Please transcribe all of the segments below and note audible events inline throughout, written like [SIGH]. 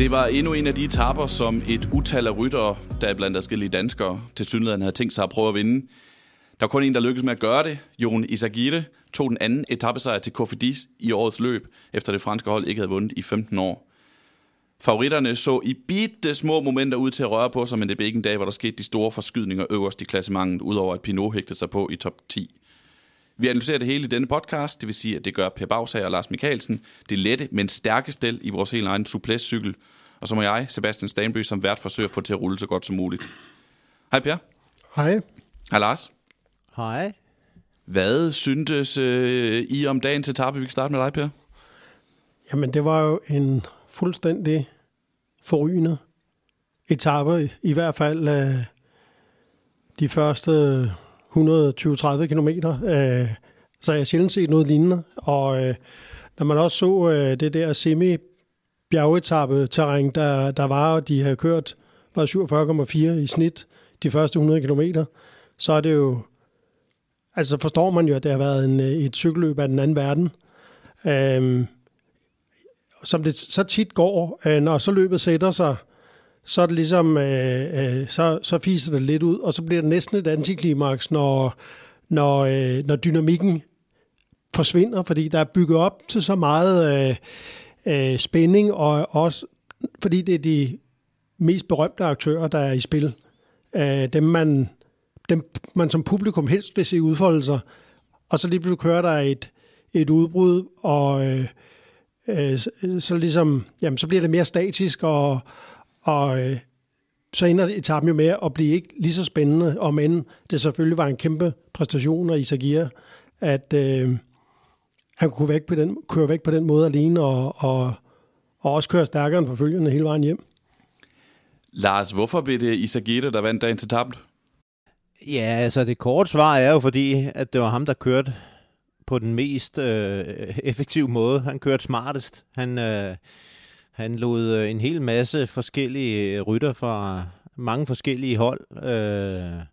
Det var endnu en af de etapper, som et utal af ryttere, der er blandt forskellige danskere, til synligheden havde tænkt sig at prøve at vinde. Der var kun en, der lykkedes med at gøre det. Jon Isagire tog den anden etappesejr til Cofidis i årets løb, efter det franske hold ikke havde vundet i 15 år. Favoritterne så i bitte små momenter ud til at røre på sig, men det blev ikke en dag, hvor der skete de store forskydninger øverst i klassementet, udover at Pinot hægtede sig på i top 10. Vi analyserer det hele i denne podcast, det vil sige, at det gør Per Bagsager og Lars Mikkelsen det lette, men stærke stel i vores helt egen Suples-cykel. Og så må jeg, Sebastian Stanby, som vært forsøge at få til at rulle så godt som muligt. Hej Per. Hej. Hej Lars. Hej. Hvad syntes øh, I om dagens etape? Vi kan starte med dig, Per. Jamen, det var jo en fuldstændig forrygende etape, i hvert fald øh, de første 120-30 km. Øh, så jeg har sjældent set noget lignende. Og øh, når man også så øh, det der semi bjergetappe terræn, der, der var, og de havde kørt var 47,4 i snit de første 100 km, så er det jo, altså forstår man jo, at det har været en, øh, et cykelløb af den anden verden. Øhm, som det så tit går, øh, når så løbet sætter sig, så er det ligesom, øh, øh, så, så fiser det lidt ud, og så bliver det næsten et antiklimaks, når, når, øh, når dynamikken forsvinder, fordi der er bygget op til så meget øh, øh, spænding, og også fordi det er de mest berømte aktører, der er i spil. Øh, dem, man, dem man som publikum helst vil se udfolde sig. Og så lige pludselig kører der et, et udbrud, og øh, øh, så, ligesom, jamen, så bliver det mere statisk, og, og øh, så ender etappen jo med at blive ikke lige så spændende, om end det selvfølgelig var en kæmpe præstation af Isagir, at øh, han kunne væk på den, køre væk på den måde alene, og, og, og også køre stærkere end forfølgende hele vejen hjem. Lars, hvorfor blev det Isagire, der vandt dagens etape? Ja, altså det korte svar er jo fordi, at det var ham, der kørte på den mest øh, effektive måde. Han kørte smartest. Han, øh, han lod øh, en hel masse forskellige øh, rytter fra mange forskellige hold øh,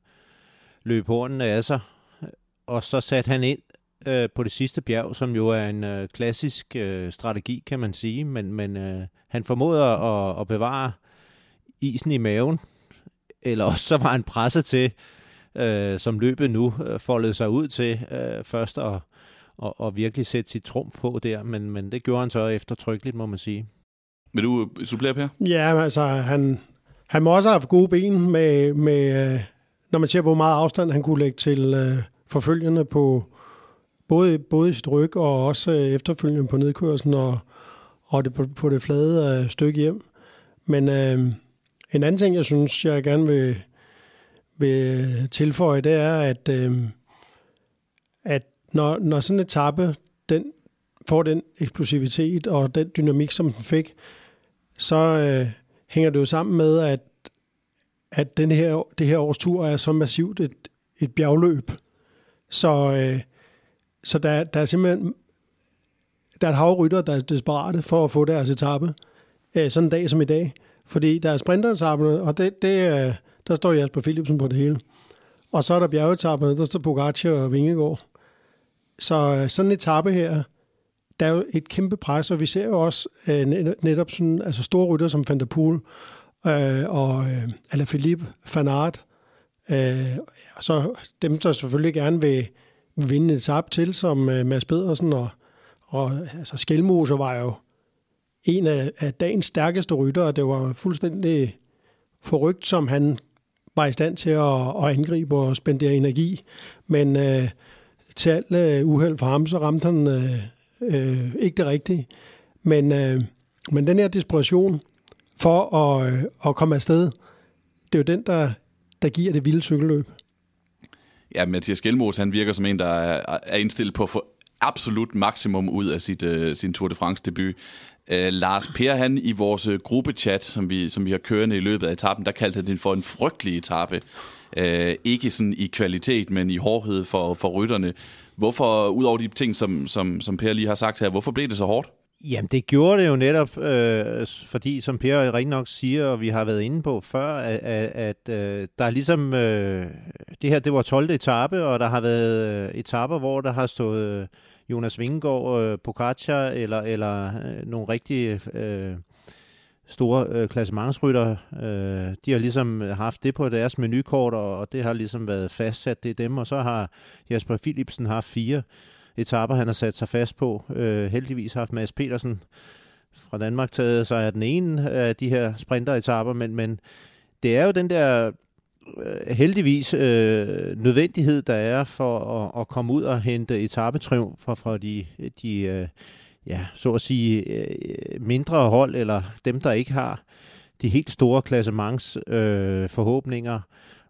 løbe hornene af sig. Og så satte han ind øh, på det sidste bjerg, som jo er en øh, klassisk øh, strategi, kan man sige. Men, men øh, han formåede at, at bevare isen i maven. Eller også så var han presset til, øh, som løbet nu øh, foldede sig ud til øh, først at og, og virkelig sætte sit trum på der, men, men det gjorde han så eftertrykkeligt, må man sige. Vil du øh, supplere, Per? Ja, altså han, han må også have haft gode ben med, med øh, når man ser på, hvor meget afstand han kunne lægge til øh, forfølgende på både, både sit ryg og også øh, efterfølgende på nedkørslen og, og det på, på det flade øh, stykke hjem. Men øh, en anden ting, jeg synes, jeg gerne vil, vil tilføje, det er, at, øh, at når, når sådan en etape den får den eksplosivitet og den dynamik, som den fik, så øh, hænger det jo sammen med, at, at den her, det her års tur er så massivt et, et bjergløb. Så, øh, så der, der er simpelthen der er et havrytter, der er desperate for at få deres etape øh, sådan en dag som i dag. Fordi der er sprinteretapperne, og det, det, øh, der står Jasper Philipsen på det hele. Og så er der bjergetapperne, der står Pogacar og Vingegaard. Så øh, sådan en etape her, der er jo et kæmpe pres, og vi ser jo også øh, netop sådan, altså store rytter som Van der Poel øh, og øh, Alaphilippe, Van Aert, øh, og så dem, der selvfølgelig gerne vil, vinde et sap til, som øh, Mads Pedersen og, og altså Skelmose var jo en af, af dagens stærkeste rytter, og det var fuldstændig forrygt, som han var i stand til at, at angribe og spendere energi. Men øh, til alt øh, uheld for ham, så ramte han øh, øh, ikke det rigtige. Men, øh, men den her desperation for at, øh, at komme afsted, det er jo den, der, der giver det vilde cykelløb. Ja, Mathias Gjelmos, han virker som en, der er, er indstillet på at få absolut maksimum ud af sit, øh, sin Tour de France debut. Uh, Lars Per, han i vores øh, gruppechat, som vi, som vi har kørende i løbet af etappen, der kaldte han den for en frygtelig etape. Uh, ikke sådan i kvalitet, men i hårdhed for, for rytterne. Hvorfor, udover de ting, som, som, som Per lige har sagt her, hvorfor blev det så hårdt? Jamen, det gjorde det jo netop, øh, fordi som Per rigtig nok siger, og vi har været inde på før, at, at, at øh, der er ligesom, øh, det her det var 12. etape, og der har været øh, etapper, hvor der har stået øh, Jonas Vingegaard, øh, Pogacar, eller, eller øh, nogle rigtige øh, store øh, klassementsrytter. Øh, de har ligesom øh, haft det på deres menukort, og, og det har ligesom været fastsat, det er dem, og så har Jasper Philipsen haft fire etaper, han har sat sig fast på. Øh, heldigvis har haft Mads Petersen fra Danmark taget sig af den ene af de her sprinteretapper, men, men det er jo den der øh, heldigvis øh, nødvendighed, der er for at, at komme ud og hente etapetriumfer for de, de øh, ja, så at sige, øh, mindre hold, eller dem, der ikke har de helt store klassements øh, forhåbninger,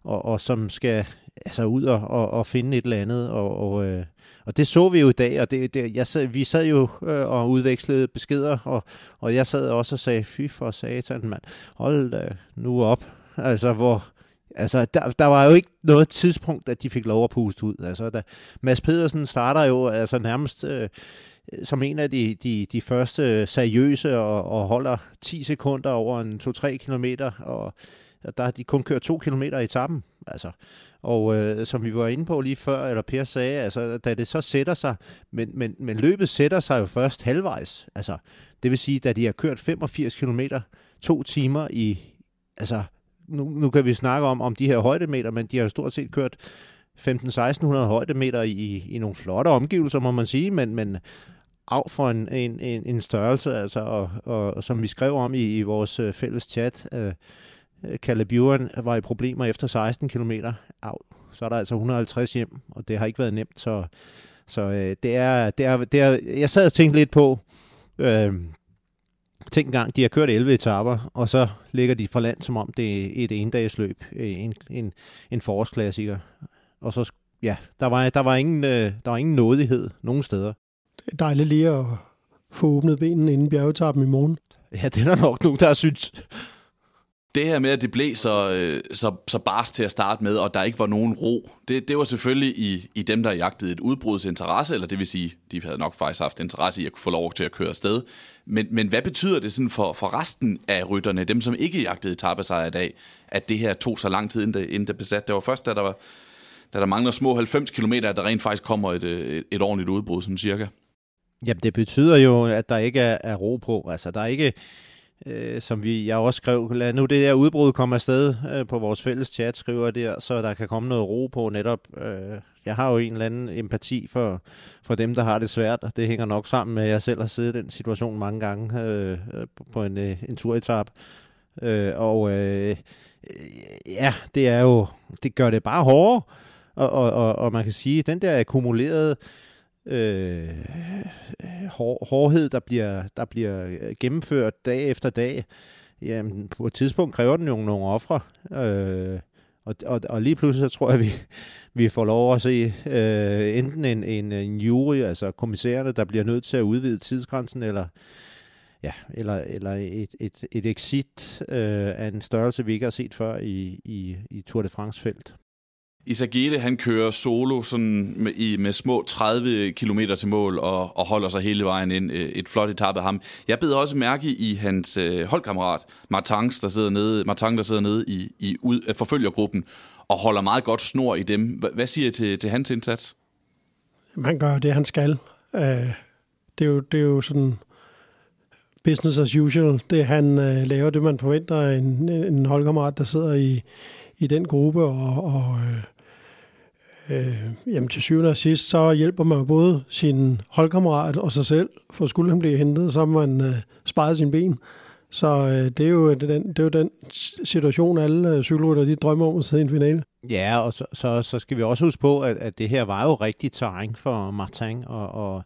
og, og som skal altså ud og, og, og finde et eller andet, og, og øh, og det så vi jo i dag, og det, det, jeg sad, vi sad jo øh, og udvekslede beskeder, og, og jeg sad også og sagde, fy for satan, mand, hold da nu op. Altså, hvor, altså der, der var jo ikke noget tidspunkt, at de fik lov at puste ud. Altså, da, Mads Pedersen starter jo altså nærmest... Øh, Øh, som en af de, de, de første seriøse og, og holder 10 sekunder over en 2-3 kilometer, og der har de kun kørt 2 kilometer i etappen. Altså, og øh, som vi var inde på lige før, eller Per sagde, altså, da det så sætter sig, men, men, men løbet sætter sig jo først halvvejs. Altså, det vil sige, da de har kørt 85 km, to timer i, altså, nu, nu kan vi snakke om, om de her højdemeter, men de har jo stort set kørt 15-1600 højdemeter i, i nogle flotte omgivelser, må man sige, men, men af for en, en, en, en størrelse, altså, og, og, og som vi skrev om i, i vores øh, fælles chat, øh, øh Kalle Bjørn var i problemer efter 16 km. Au, så er der altså 150 hjem, og det har ikke været nemt, så, så øh, det, er, det, er, det er, jeg sad og tænkte lidt på, øh, tænk engang, de har kørt 11 etaper, og så ligger de for land, som om det er et endagsløb, øh, en, en, en forårsklassiker. Og så, ja, der var, der var, ingen, øh, der var ingen nådighed nogen steder. Dejligt lige at få åbnet benene inden bjergetappen i morgen. Ja, det er der nok nogen, der synes. Det her med, at det blev så, øh, så, så bars til at starte med, og der ikke var nogen ro, det, det var selvfølgelig i, i dem, der jagtede et udbruds interesse, eller det vil sige, de havde nok faktisk haft interesse i at få lov til at køre afsted. Men, men hvad betyder det sådan for, for resten af rytterne, dem som ikke jagtede etappesejr i dag, at det her tog så lang tid, inden det, inden det besat? Det var først, da der, var, da der mangler små 90 km, at der rent faktisk kommer et, et, et ordentligt udbrud, sådan cirka. Jamen, det betyder jo, at der ikke er, er ro på. Altså, der er ikke øh, som vi, jeg også skrev, lad nu det der udbrud komme afsted øh, på vores fælles chat, skriver der, så der kan komme noget ro på netop. Øh, jeg har jo en eller anden empati for, for dem, der har det svært, og det hænger nok sammen med, at jeg selv har siddet i den situation mange gange øh, øh på en, øh, en turetap. Øh, og øh, øh, ja, det er jo, det gør det bare hårdere, og, og, og, og man kan sige, den der akkumulerede øh, Øh, hår, hårdhed, der bliver, der bliver øh, gennemført dag efter dag, jamen, på et tidspunkt kræver den jo nogle ofre. Øh, og, og, og lige pludselig så tror jeg, at vi, vi får lov at se øh, enten en, en, en jury, altså kommissærerne, der bliver nødt til at udvide tidsgrænsen, eller, ja, eller, eller et, et, et exit øh, af en størrelse, vi ikke har set før i, i, i Tour de France-felt. Isagete, han kører solo sådan med, i, med små 30 km til mål og, og holder sig hele vejen ind. Øh, et flot etape af ham. Jeg beder også mærke i hans øh, holdkammerat, Martans, der sidder nede, Martang, der sidder nede i, i ud, øh, forfølgergruppen og holder meget godt snor i dem. H- hvad siger I til, til hans indsats? Han gør det, han skal. Uh, det, er jo, det er jo sådan business as usual. Det han øh, laver, det man forventer af en, en holdkammerat, der sidder i, i den gruppe, og, og øh, øh, jamen til syvende og sidst, så hjælper man både sin holdkammerat og sig selv, for skulle han blive hentet, så har man øh, sparet sin ben. Så øh, det, er jo øh, den, det er jo den situation, alle øh, cykelrytter de drømmer om at sidde i en finale. Ja, og så, så, så skal vi også huske på, at, at det her var jo rigtig terræn for Martin, og, og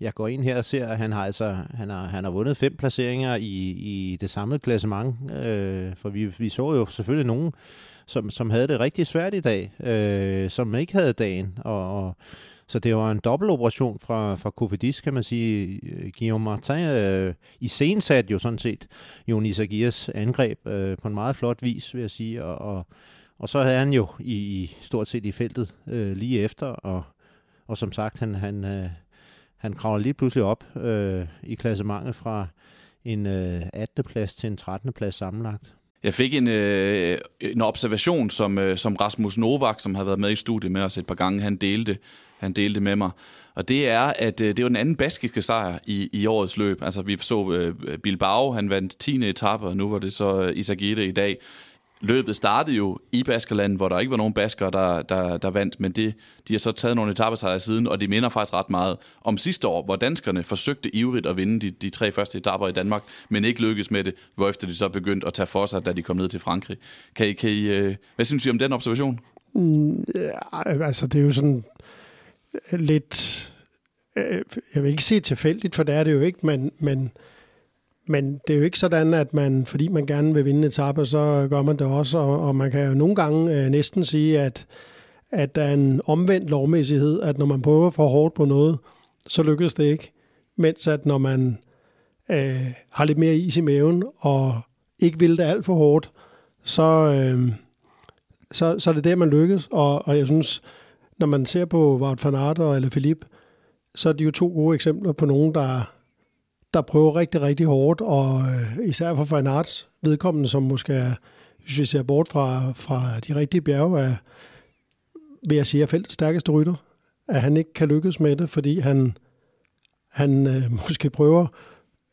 jeg går ind her og ser, at han har altså han har, han har vundet fem placeringer i, i det samlede klassement, øh, for vi, vi så jo selvfølgelig nogen, som, som havde det rigtig svært i dag, øh, som ikke havde dagen, og, og så det var en dobbeltoperation fra, fra Kofidis, kan man sige. Guillaume Martin øh, i sat jo sådan set Jon Isagias angreb øh, på en meget flot vis, vil jeg sige. Og, og, og så havde han jo i, i stort set i feltet øh, lige efter, og, og som sagt, han, han, øh, han kravler lige pludselig op øh, i klassementet fra en øh, 18. plads til en 13. plads sammenlagt. Jeg fik en, øh, en observation, som, øh, som Rasmus Novak, som har været med i studiet med os et par gange, han delte, han delte med mig. Og det er, at øh, det var den anden baskiske sejr i, i årets løb. Altså vi så øh, Bilbao, han vandt 10. etape, og nu var det så øh, Isagite i dag løbet startede jo i Baskerland, hvor der ikke var nogen basker, der, der, der vandt, men det, de har så taget nogle etappesejre siden, og det minder faktisk ret meget om sidste år, hvor danskerne forsøgte ivrigt at vinde de, de tre første etapper i Danmark, men ikke lykkedes med det, hvorefter de så begyndte at tage for sig, da de kom ned til Frankrig. Kan I, kan I, øh, hvad synes I om den observation? Mm, ja, altså det er jo sådan øh, lidt, øh, jeg vil ikke sige tilfældigt, for det er det jo ikke, men, men men det er jo ikke sådan, at man, fordi man gerne vil vinde etape, så gør man det også. Og, og man kan jo nogle gange øh, næsten sige, at, at der er en omvendt lovmæssighed, at når man prøver for hårdt på noget, så lykkes det ikke. Mens at når man øh, har lidt mere is i maven, og ikke vil det alt for hårdt, så, øh, så, så er det der, man lykkes. Og, og jeg synes, når man ser på Wout van Aert eller Philippe, så er de jo to gode eksempler på nogen, der der prøver rigtig, rigtig hårdt, og øh, især for Fine Arts vedkommende, som måske er, hvis vi ser bort fra, fra de rigtige bjerge, er, vil jeg sige, er feltets stærkeste rytter, at han ikke kan lykkes med det, fordi han, han øh, [LAUGHS] måske prøver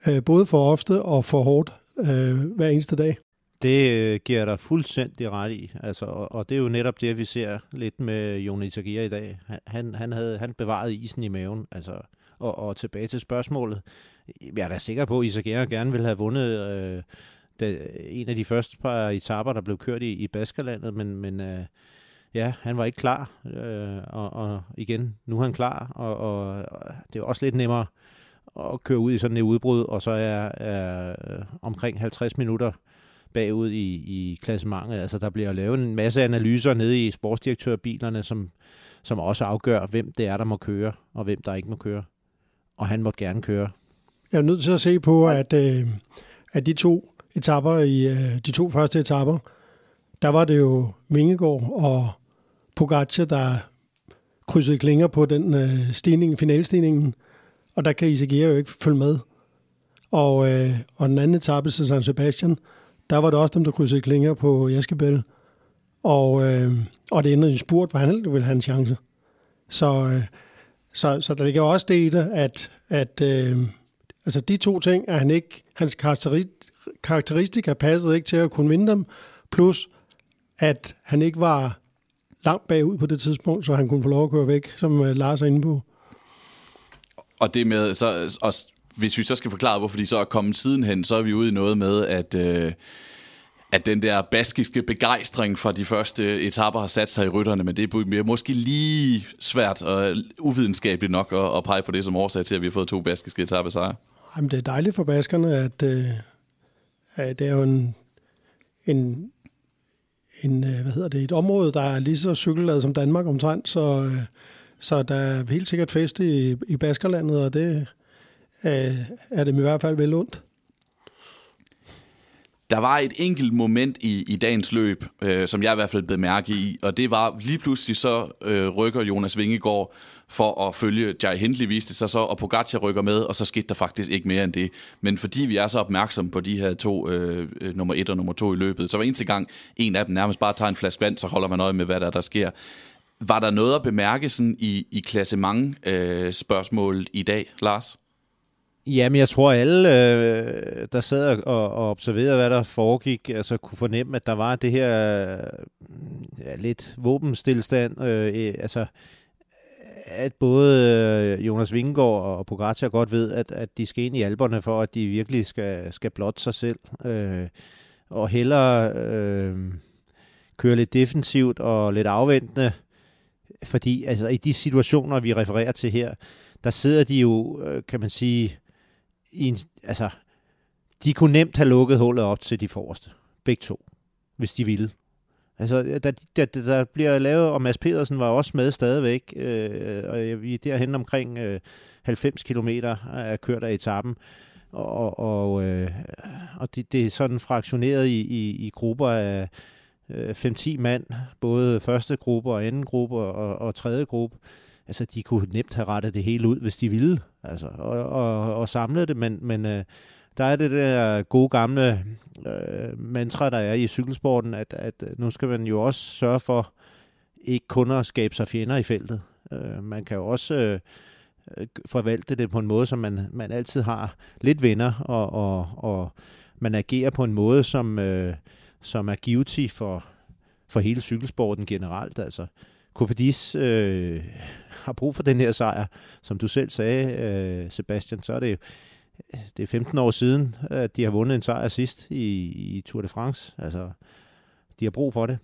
øh, både for ofte og for hårdt øh, hver eneste dag. Det øh, giver dig fuldstændig ret i, altså, og, og det er jo netop det, vi ser lidt med Jon Itagia i dag. Han, han, havde, han bevarede isen i maven, altså, og, og tilbage til spørgsmålet jeg er da sikker på, at Isagera gerne ville have vundet øh, det, en af de første par etaper, der blev kørt i, i Baskerlandet, men, men øh, ja, han var ikke klar, øh, og, og igen, nu er han klar, og, og, og det er også lidt nemmere at køre ud i sådan et udbrud, og så er, er øh, omkring 50 minutter bagud i, i klassementet. Altså, der bliver lavet en masse analyser nede i sportsdirektørbilerne, som, som også afgør, hvem det er, der må køre, og hvem der ikke må køre. Og han måtte gerne køre. Jeg er nødt til at se på, at, øh, at de to etapper i øh, de to første etapper, der var det jo Vingegaard og Pogacar, der krydsede klinger på den øh, stigning, finalstigningen, og der kan Isagir jo ikke følge med. Og, øh, og den anden etape til San Sebastian, der var det også dem, der krydsede klinger på Jaskebæl. Og, øh, og det endte i spurt, hvor han ville have en chance. Så, øh, så, så der ligger også det i det, at, at øh, Altså de to ting er han ikke, hans karakteristika passede ikke til at kunne vinde dem, plus at han ikke var langt bagud på det tidspunkt, så han kunne få lov at køre væk, som øh, Lars er inde på. Og det med, så, og hvis vi så skal forklare, hvorfor de så er kommet sidenhen, så er vi ude i noget med, at, øh, at den der baskiske begejstring fra de første etapper har sat sig i rytterne, men det er måske lige svært og uvidenskabeligt nok at, at pege på det som årsag til, at vi har fået to baskiske etappesejre. Jamen, det er dejligt for baskerne, at, øh, at det er jo en, en, en, øh, hvad hedder det, et område, der er lige så cykelladet som Danmark omtrent, så, øh, så der er helt sikkert fest i, i Baskerlandet, og det øh, er det i hvert fald vel ondt. Der var et enkelt moment i, i dagens løb, øh, som jeg i hvert fald blev mærke i, og det var lige pludselig så øh, rykker Jonas Vingegaard for at følge Jai Hindley, viste sig så, og Pogacar rykker med, og så skete der faktisk ikke mere end det. Men fordi vi er så opmærksomme på de her to, øh, øh nummer et og nummer to i løbet, så var eneste gang en af dem nærmest bare tager en flaske vand, så holder man øje med, hvad der, der sker. Var der noget at bemærke sådan i, i klassement øh, spørgsmålet i dag, Lars? Jamen, jeg tror alle, øh, der sad og, og observerede, hvad der foregik, altså kunne fornemme, at der var det her øh, ja, lidt våbenstillstand. Øh, altså, at både øh, Jonas Vingegaard og Pogacar godt ved, at, at de skal ind i alberne for, at de virkelig skal, skal blotte sig selv. Øh, og hellere øh, køre lidt defensivt og lidt afventende, fordi altså, i de situationer, vi refererer til her, der sidder de jo, øh, kan man sige, i en, altså, de kunne nemt have lukket hullet op til de forreste. Begge to, hvis de ville. Altså, der, der, der bliver lavet, og Mads Pedersen var også med stadigvæk, øh, og vi er derhen omkring øh, 90 km er kørt af etappen, og, og, øh, og det, det er sådan fraktioneret i, i, i grupper af øh, 5-10 mand, både første gruppe og anden gruppe og, og tredje gruppe. Altså, de kunne nemt have rettet det hele ud, hvis de ville, altså, og, og, og samlet det, men, men øh, der er det der gode gamle øh, mantra, der er i cykelsporten, at, at øh, nu skal man jo også sørge for ikke kun at skabe sig fjender i feltet. Øh, man kan jo også øh, øh, forvalte det på en måde, som man, man altid har lidt venner, og, og, og man agerer på en måde, som, øh, som er guilty for, for hele cykelsporten generelt. Altså, Kofidis øh, har brug for den her sejr. Som du selv sagde, øh, Sebastian, så er det det er 15 år siden, at de har vundet en sejr sidst i, i Tour de France. Altså, de har brug for det.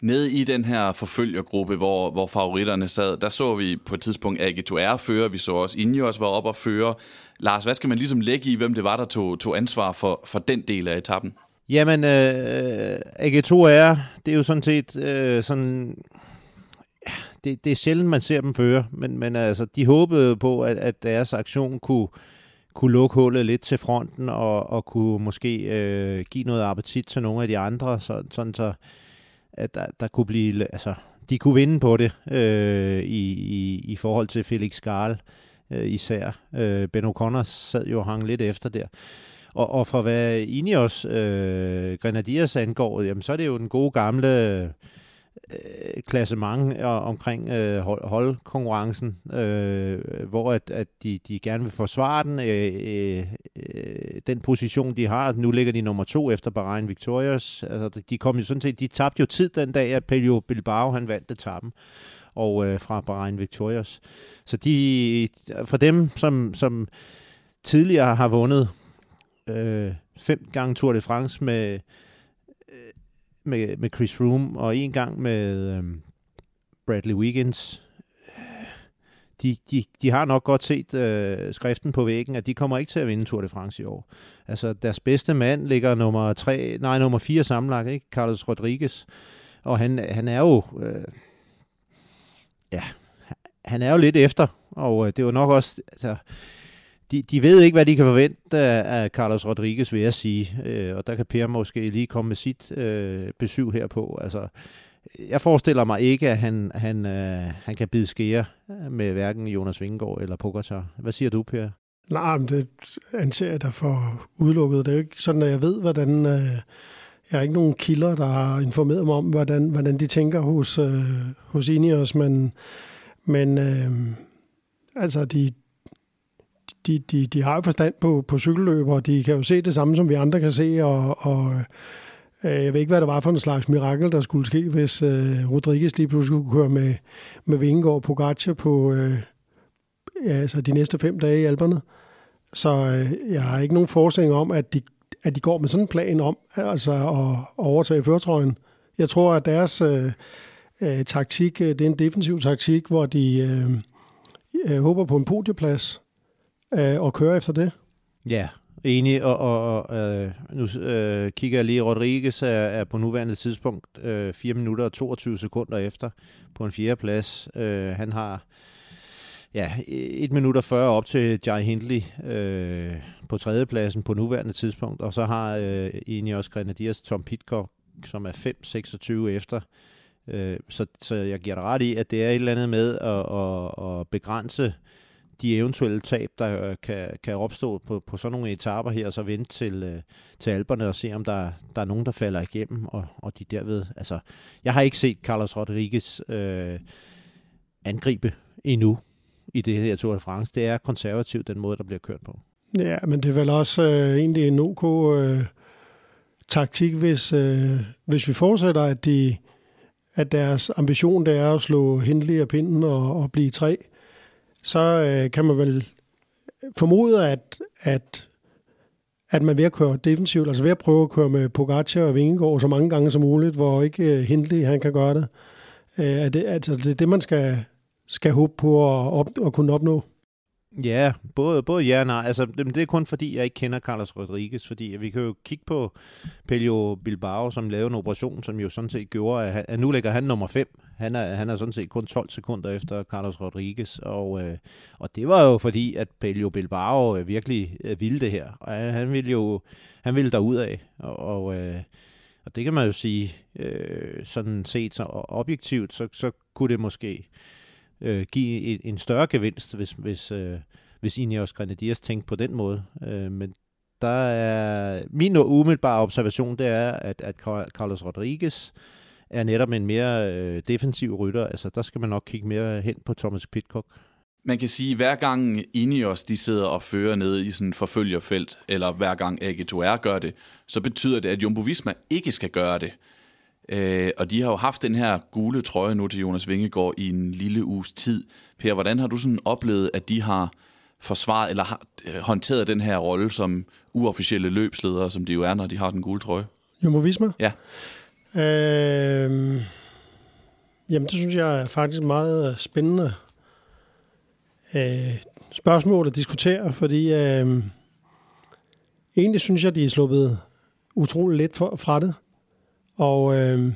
Nede i den her forfølgergruppe, hvor, hvor favoritterne sad, der så vi på et tidspunkt AG2R føre, vi så også Ineos var op og føre. Lars, hvad skal man ligesom lægge i, hvem det var, der tog, tog ansvar for, for den del af etappen? Jamen, øh, AG2R, det er jo sådan set øh, sådan... Det, det er sjældent, man ser dem føre, men, men altså, de håbede på, at, at deres aktion kunne, kunne lukke hullet lidt til fronten og, og kunne måske øh, give noget appetit til nogle af de andre, så, sådan så at der, der kunne blive, altså, de kunne vinde på det øh, i, i, i forhold til Felix Garl øh, især. Øh, Ben O'Connor sad jo og hang lidt efter der. Og, og for hvad Ineos øh, Grenadiers angår, jamen, så er det jo den gode gamle øh, Øh, klassement øh, omkring øh, holdkonkurrencen, øh, hvor at, at de, de gerne vil forsvare den, øh, øh, øh den position, de har. Nu ligger de nummer to efter Bahrain Victorious. Altså, de kom jo sådan set, de tabte jo tid den dag, at Pelio Bilbao han vandt etappen og øh, fra Bahrain Victorious. Så de, for dem, som, som tidligere har vundet øh, fem gange Tour de France med med, med Chris Room, og en gang med øh, Bradley Wiggins. De, de, de har nok godt set øh, skriften på væggen, at de kommer ikke til at vinde Tour de France i år. Altså, deres bedste mand ligger nummer, tre, nej, nummer 4 sammenlagt, ikke? Carlos Rodriguez. Og han, han er jo... Øh, ja, han er jo lidt efter, og øh, det var nok også... Altså, de, de ved ikke, hvad de kan forvente af Carlos Rodriguez, vil jeg sige. Øh, og der kan Per måske lige komme med sit øh, besøg herpå. Altså, jeg forestiller mig ikke, at han, han, øh, han kan bide skære øh, med hverken Jonas Vingegaard eller Pogacar. Hvad siger du, Per? Nej, men det anser jeg dig for udelukket. Det er jo ikke sådan, at jeg ved, hvordan... Øh, jeg har ikke nogen kilder, der har informeret mig om, hvordan, hvordan de tænker hos, øh, hos Ineos, men, men øh, altså, de, de, de, de har jo forstand på, på cykelløber, og de kan jo se det samme, som vi andre kan se, og, og øh, jeg ved ikke, hvad det var for en slags mirakel, der skulle ske, hvis øh, Rodriguez lige pludselig kunne køre med, med Vingegaard og Pogacar på øh, ja, altså de næste fem dage i Alperne. Så øh, jeg har ikke nogen forestilling om, at de, at de går med sådan en plan om altså at, at overtage førtrøjen. Jeg tror, at deres øh, øh, taktik, øh, det er en defensiv taktik, hvor de øh, øh, håber på en podieplads, øh, og køre efter det. Ja, enig. Og, og, og øh, nu øh, kigger jeg lige, Rodriguez er, er på nuværende tidspunkt øh, 4 minutter og 22 sekunder efter på en fjerde plads. Øh, han har ja, 1 minut og 40 op til Jai Hindley øh, på tredjepladsen på nuværende tidspunkt, og så har øh, egentlig også Grenadiers Tom Pitcock, som er 5-26 efter. Øh, så, så jeg giver dig ret i, at det er et eller andet med at, at, at begrænse de eventuelle tab, der øh, kan, kan opstå på, på sådan nogle etaper her, og så vente til, øh, til alberne og se, om der, der er nogen, der falder igennem, og, og de derved... Altså, jeg har ikke set Carlos Rodriguez øh, angribe endnu i det her Tour de France. Det er konservativt, den måde, der bliver kørt på. Ja, men det er vel også øh, egentlig en OK øh, taktik, hvis, øh, hvis vi fortsætter, at, de, at deres ambition det er at slå Hindley og pinden og, og blive tre så øh, kan man vel formode, at, at, at man ved at køre defensivt, altså ved at prøve at køre med Pogacar og Vingegaard så mange gange som muligt, hvor ikke øh, Hindley han kan gøre det. Øh, er det, altså, det er det, man skal, skal håbe på at, op, at kunne opnå. Ja, både, både ja og nej. Altså, det er kun fordi, jeg ikke kender Carlos Rodriguez, fordi vi kan jo kigge på Pelio Bilbao, som lavede en operation, som jo sådan set gjorde, at, han, at nu ligger han nummer 5. Han er, han er sådan set kun 12 sekunder efter Carlos Rodriguez, og, øh, og det var jo fordi, at Pelio Bilbao øh, virkelig øh, ville det her. Og han ville jo han ville derudad, og, og, øh, og det kan man jo sige, øh, sådan set så objektivt, så, så kunne det måske øh, give en, en større gevinst, hvis, hvis, øh, hvis Ineos Grenadiers tænkte på den måde. Øh, men der er min umiddelbare observation, det er, at, at Carlos Rodriguez er netop en mere øh, defensiv rytter. Altså, der skal man nok kigge mere hen på Thomas Pitcock. Man kan sige, at hver gang Ineos de sidder og fører ned i sådan en forfølgerfelt, eller hver gang AG2R gør det, så betyder det, at Jumbo Visma ikke skal gøre det. Øh, og de har jo haft den her gule trøje nu til Jonas Vingegaard i en lille uges tid. Per, hvordan har du sådan oplevet, at de har forsvaret eller har øh, håndteret den her rolle som uofficielle løbsledere, som de jo er, når de har den gule trøje? Jumbo Visma? Ja. Øh, jamen, det synes jeg er faktisk meget spændende øh, spørgsmål at diskutere, fordi øh, egentlig synes jeg, de er sluppet utrolig lidt for, fra det og, øh,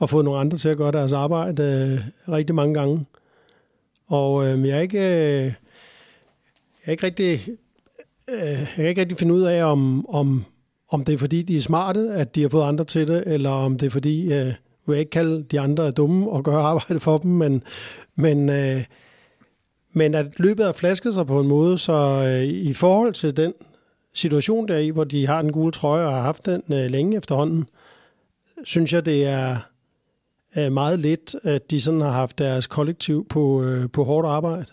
og fået nogle andre til at gøre deres arbejde øh, rigtig mange gange. Og øh, jeg er ikke, øh, jeg er ikke rigtig, øh, jeg kan ikke rigtig finde ud af, om, om, om det er fordi, de er smarte, at de har fået andre til det, eller om det er fordi, øh, jeg ikke kalde de andre dumme og gøre [LAUGHS] arbejde for dem, men, men, øh, men at løbet har flasket sig på en måde, så øh, i forhold til den situation der i, hvor de har den gule trøje og har haft den øh, længe efterhånden, øh, synes jeg, det er meget lidt, at de sådan har haft deres kollektiv på, øh, på hårdt arbejde.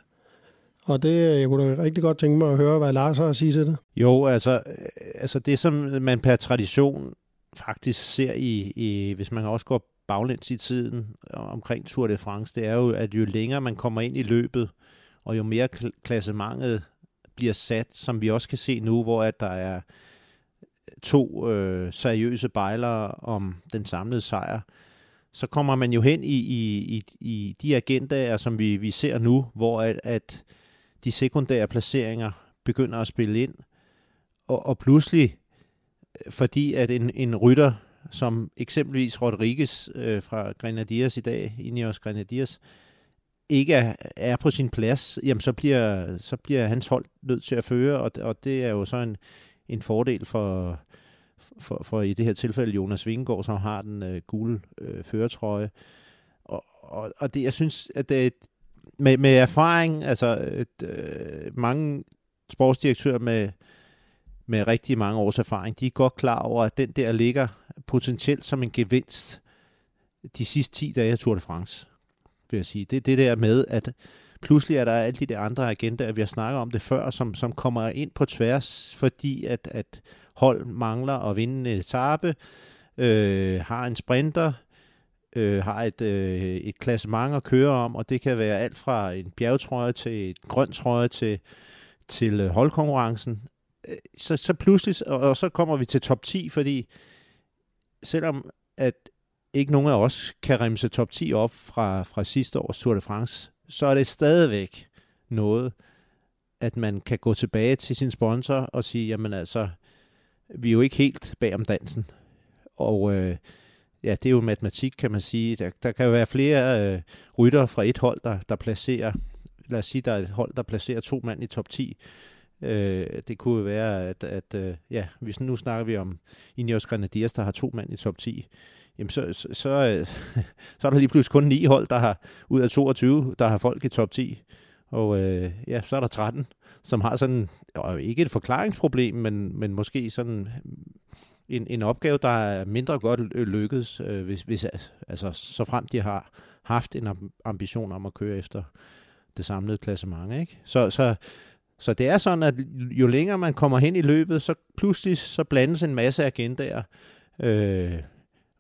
Og det, øh, jeg kunne da rigtig godt tænke mig at høre, hvad Lars har at sige til det. Jo, altså, øh, altså det, som man per tradition faktisk ser i, i hvis man også går baglæns i tiden omkring Tour de France, det er jo, at jo længere man kommer ind i løbet, og jo mere klassementet bliver sat, som vi også kan se nu, hvor at der er to øh, seriøse bejlere om den samlede sejr, så kommer man jo hen i, i, i, i de agendaer, som vi, vi ser nu, hvor at, at de sekundære placeringer begynder at spille ind, og, og pludselig, øh, fordi at en, en rytter, som eksempelvis Rodriguez øh, fra Grenadiers i dag, Ineos Grenadiers, ikke er, er på sin plads, jamen så bliver, så bliver hans hold nødt til at føre, og, og det er jo så en, en fordel for, for, for i det her tilfælde Jonas Vingegaard, som har den øh, gule øh, føretrøje. Og, og, og det, jeg synes, at det, med, med erfaring, altså et, øh, mange sportsdirektører med, med rigtig mange års erfaring, de er godt klar over, at den der ligger potentielt som en gevinst de sidste 10 dage af Tour de France, vil jeg sige. Det det der med, at pludselig er der alle de der andre agendaer, vi har snakket om det før, som, som kommer ind på tværs, fordi at, at hold mangler at vinde en etape, øh, har en sprinter, øh, har et, øh, et klassement at køre om, og det kan være alt fra en bjergetrøje til et grønt trøje til, til øh, holdkonkurrencen. Øh, så, så pludselig, og, og så kommer vi til top 10, fordi selvom at ikke nogen af os kan remse top 10 op fra, fra sidste års Tour de France, så er det stadigvæk noget, at man kan gå tilbage til sin sponsor og sige, jamen altså, vi er jo ikke helt bag om dansen. Og øh, ja, det er jo matematik, kan man sige. Der, der kan jo være flere øh, rytter fra et hold, der, der placerer, lad os sige, der er et hold, der placerer to mand i top 10. Øh, det kunne jo være, at, at øh, ja, hvis nu snakker vi om Ineos Grenadiers, der har to mand i top 10, jamen så, så, så, øh, [LAUGHS] så er der lige pludselig kun ni hold, der har ud af 22, der har folk i top 10. Og øh, ja, så er der 13, som har sådan, og ikke et forklaringsproblem, men, men måske sådan en, en opgave, der er mindre godt lykkedes, øh, hvis, hvis, altså, så frem de har haft en ambition om at køre efter det samlede klassement. Ikke? Så, så, så det er sådan, at jo længere man kommer hen i løbet, så pludselig så blandes en masse agendaer. Øh,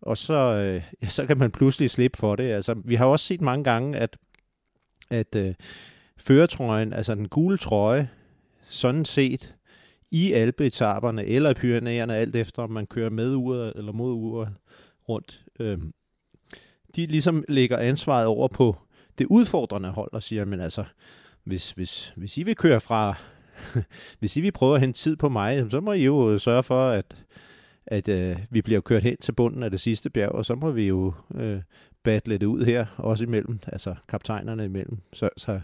og så, øh, ja, så kan man pludselig slippe for det. Altså, vi har også set mange gange, at, at øh, føretrøjen, altså den gule trøje, sådan set i alpeetaperne eller i Pyreneerne, alt efter om man kører med uret eller mod uret rundt, øh, de ligesom lægger ansvaret over på det udfordrende hold og siger, men altså, hvis, hvis, hvis I vil køre fra, [LAUGHS] hvis I vil prøve at hente tid på mig, så må I jo sørge for, at, at øh, vi bliver kørt hen til bunden af det sidste bjerg, og så må vi jo øh, battle det ud her, også imellem, altså kaptajnerne imellem. Så, så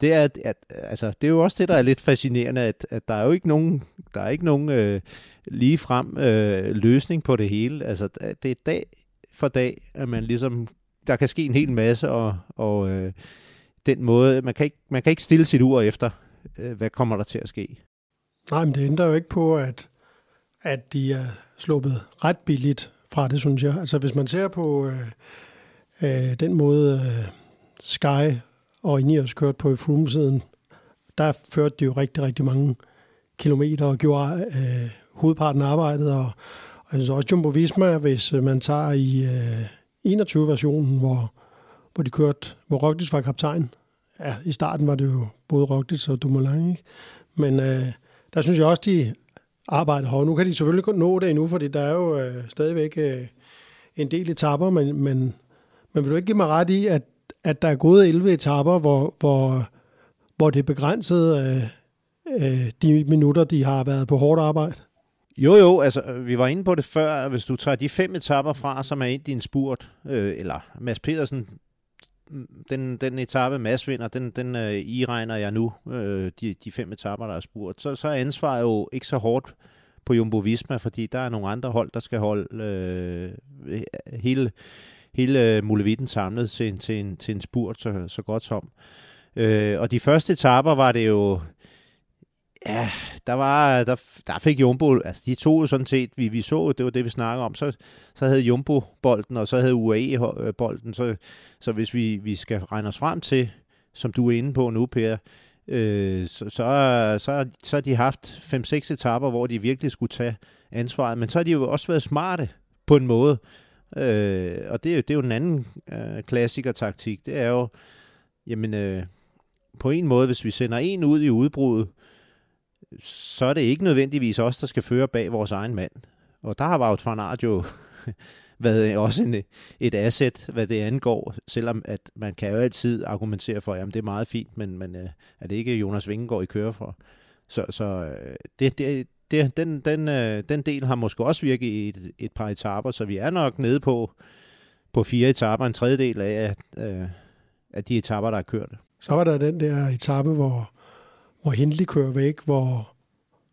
det er, at, altså, det er jo også det, der er lidt fascinerende, at, at der er jo ikke nogen, der er ikke nogen øh, lige frem øh, løsning på det hele. Altså, det er dag for dag, at man ligesom, der kan ske en hel masse, og, og øh, den måde, man kan, ikke, man kan ikke stille sit ur efter, øh, hvad kommer der til at ske. Nej, men det ændrer jo ikke på, at, at de er sluppet ret billigt fra det, synes jeg. Altså hvis man ser på øh, øh, den måde øh, Sky og Ineos kørte på i Froome-siden, der førte de jo rigtig, rigtig mange kilometer og gjorde øh, hovedparten af arbejdet. Og, og jeg synes også Jumbo Visma, hvis øh, man tager i øh, 21-versionen, hvor, hvor de kørte, hvor Roglic var kaptajn. Ja, i starten var det jo både Roglic og Dumoulin, ikke? Men øh, der synes jeg også, de arbejder hårdt. Nu kan de selvfølgelig kun nå det endnu, fordi der er jo øh, stadigvæk øh, en del etapper, men, men, men vil du ikke give mig ret i, at, at der er gået 11 etapper, hvor, hvor, hvor det er begrænset øh, øh, de minutter, de har været på hårdt arbejde? Jo, jo, altså vi var inde på det før, hvis du tager de fem etapper fra, som er ind i en spurt, øh, eller Mads Pedersen, den, den etape Mads vinder, den, den øh, i regner jeg nu, øh, de, de fem etapper, der er spurt, så, så er ansvaret jo ikke så hårdt på Jumbo Visma, fordi der er nogle andre hold, der skal holde øh, hele, hele øh, mulevitten samlet til til en, til en spurt så, så godt som. Øh, og de første etapper var det jo, ja, der var, der, der fik Jumbo, altså de to sådan set, vi, vi så, det var det, vi snakker om, så, så havde Jumbo bolden, og så havde UAE øh, bolden, så, så hvis vi, vi skal regne os frem til, som du er inde på nu, Per, øh, så, så, så, så har de haft 5-6 etapper, hvor de virkelig skulle tage ansvaret, men så har de jo også været smarte på en måde, øh, og det, er jo, det er jo en anden øh, klassiker-taktik, det er jo, jamen, øh, på en måde, hvis vi sender en ud i udbruddet, så er det ikke nødvendigvis os, der skal føre bag vores egen mand. Og der har Wout van Aert jo [LAUGHS] været også en, et asset, hvad det angår, selvom at man kan jo altid argumentere for, at det er meget fint, men, men øh, er det ikke Jonas Vingegaard, I kører for? Så, så øh, det, det, det, den, den, øh, den del har måske også virket i et, et par etaper, så vi er nok nede på, på fire etaper, en tredjedel af, øh, af de etaper, der er kørt. Så var der den der etape, hvor hvor Hindley kører væk, hvor,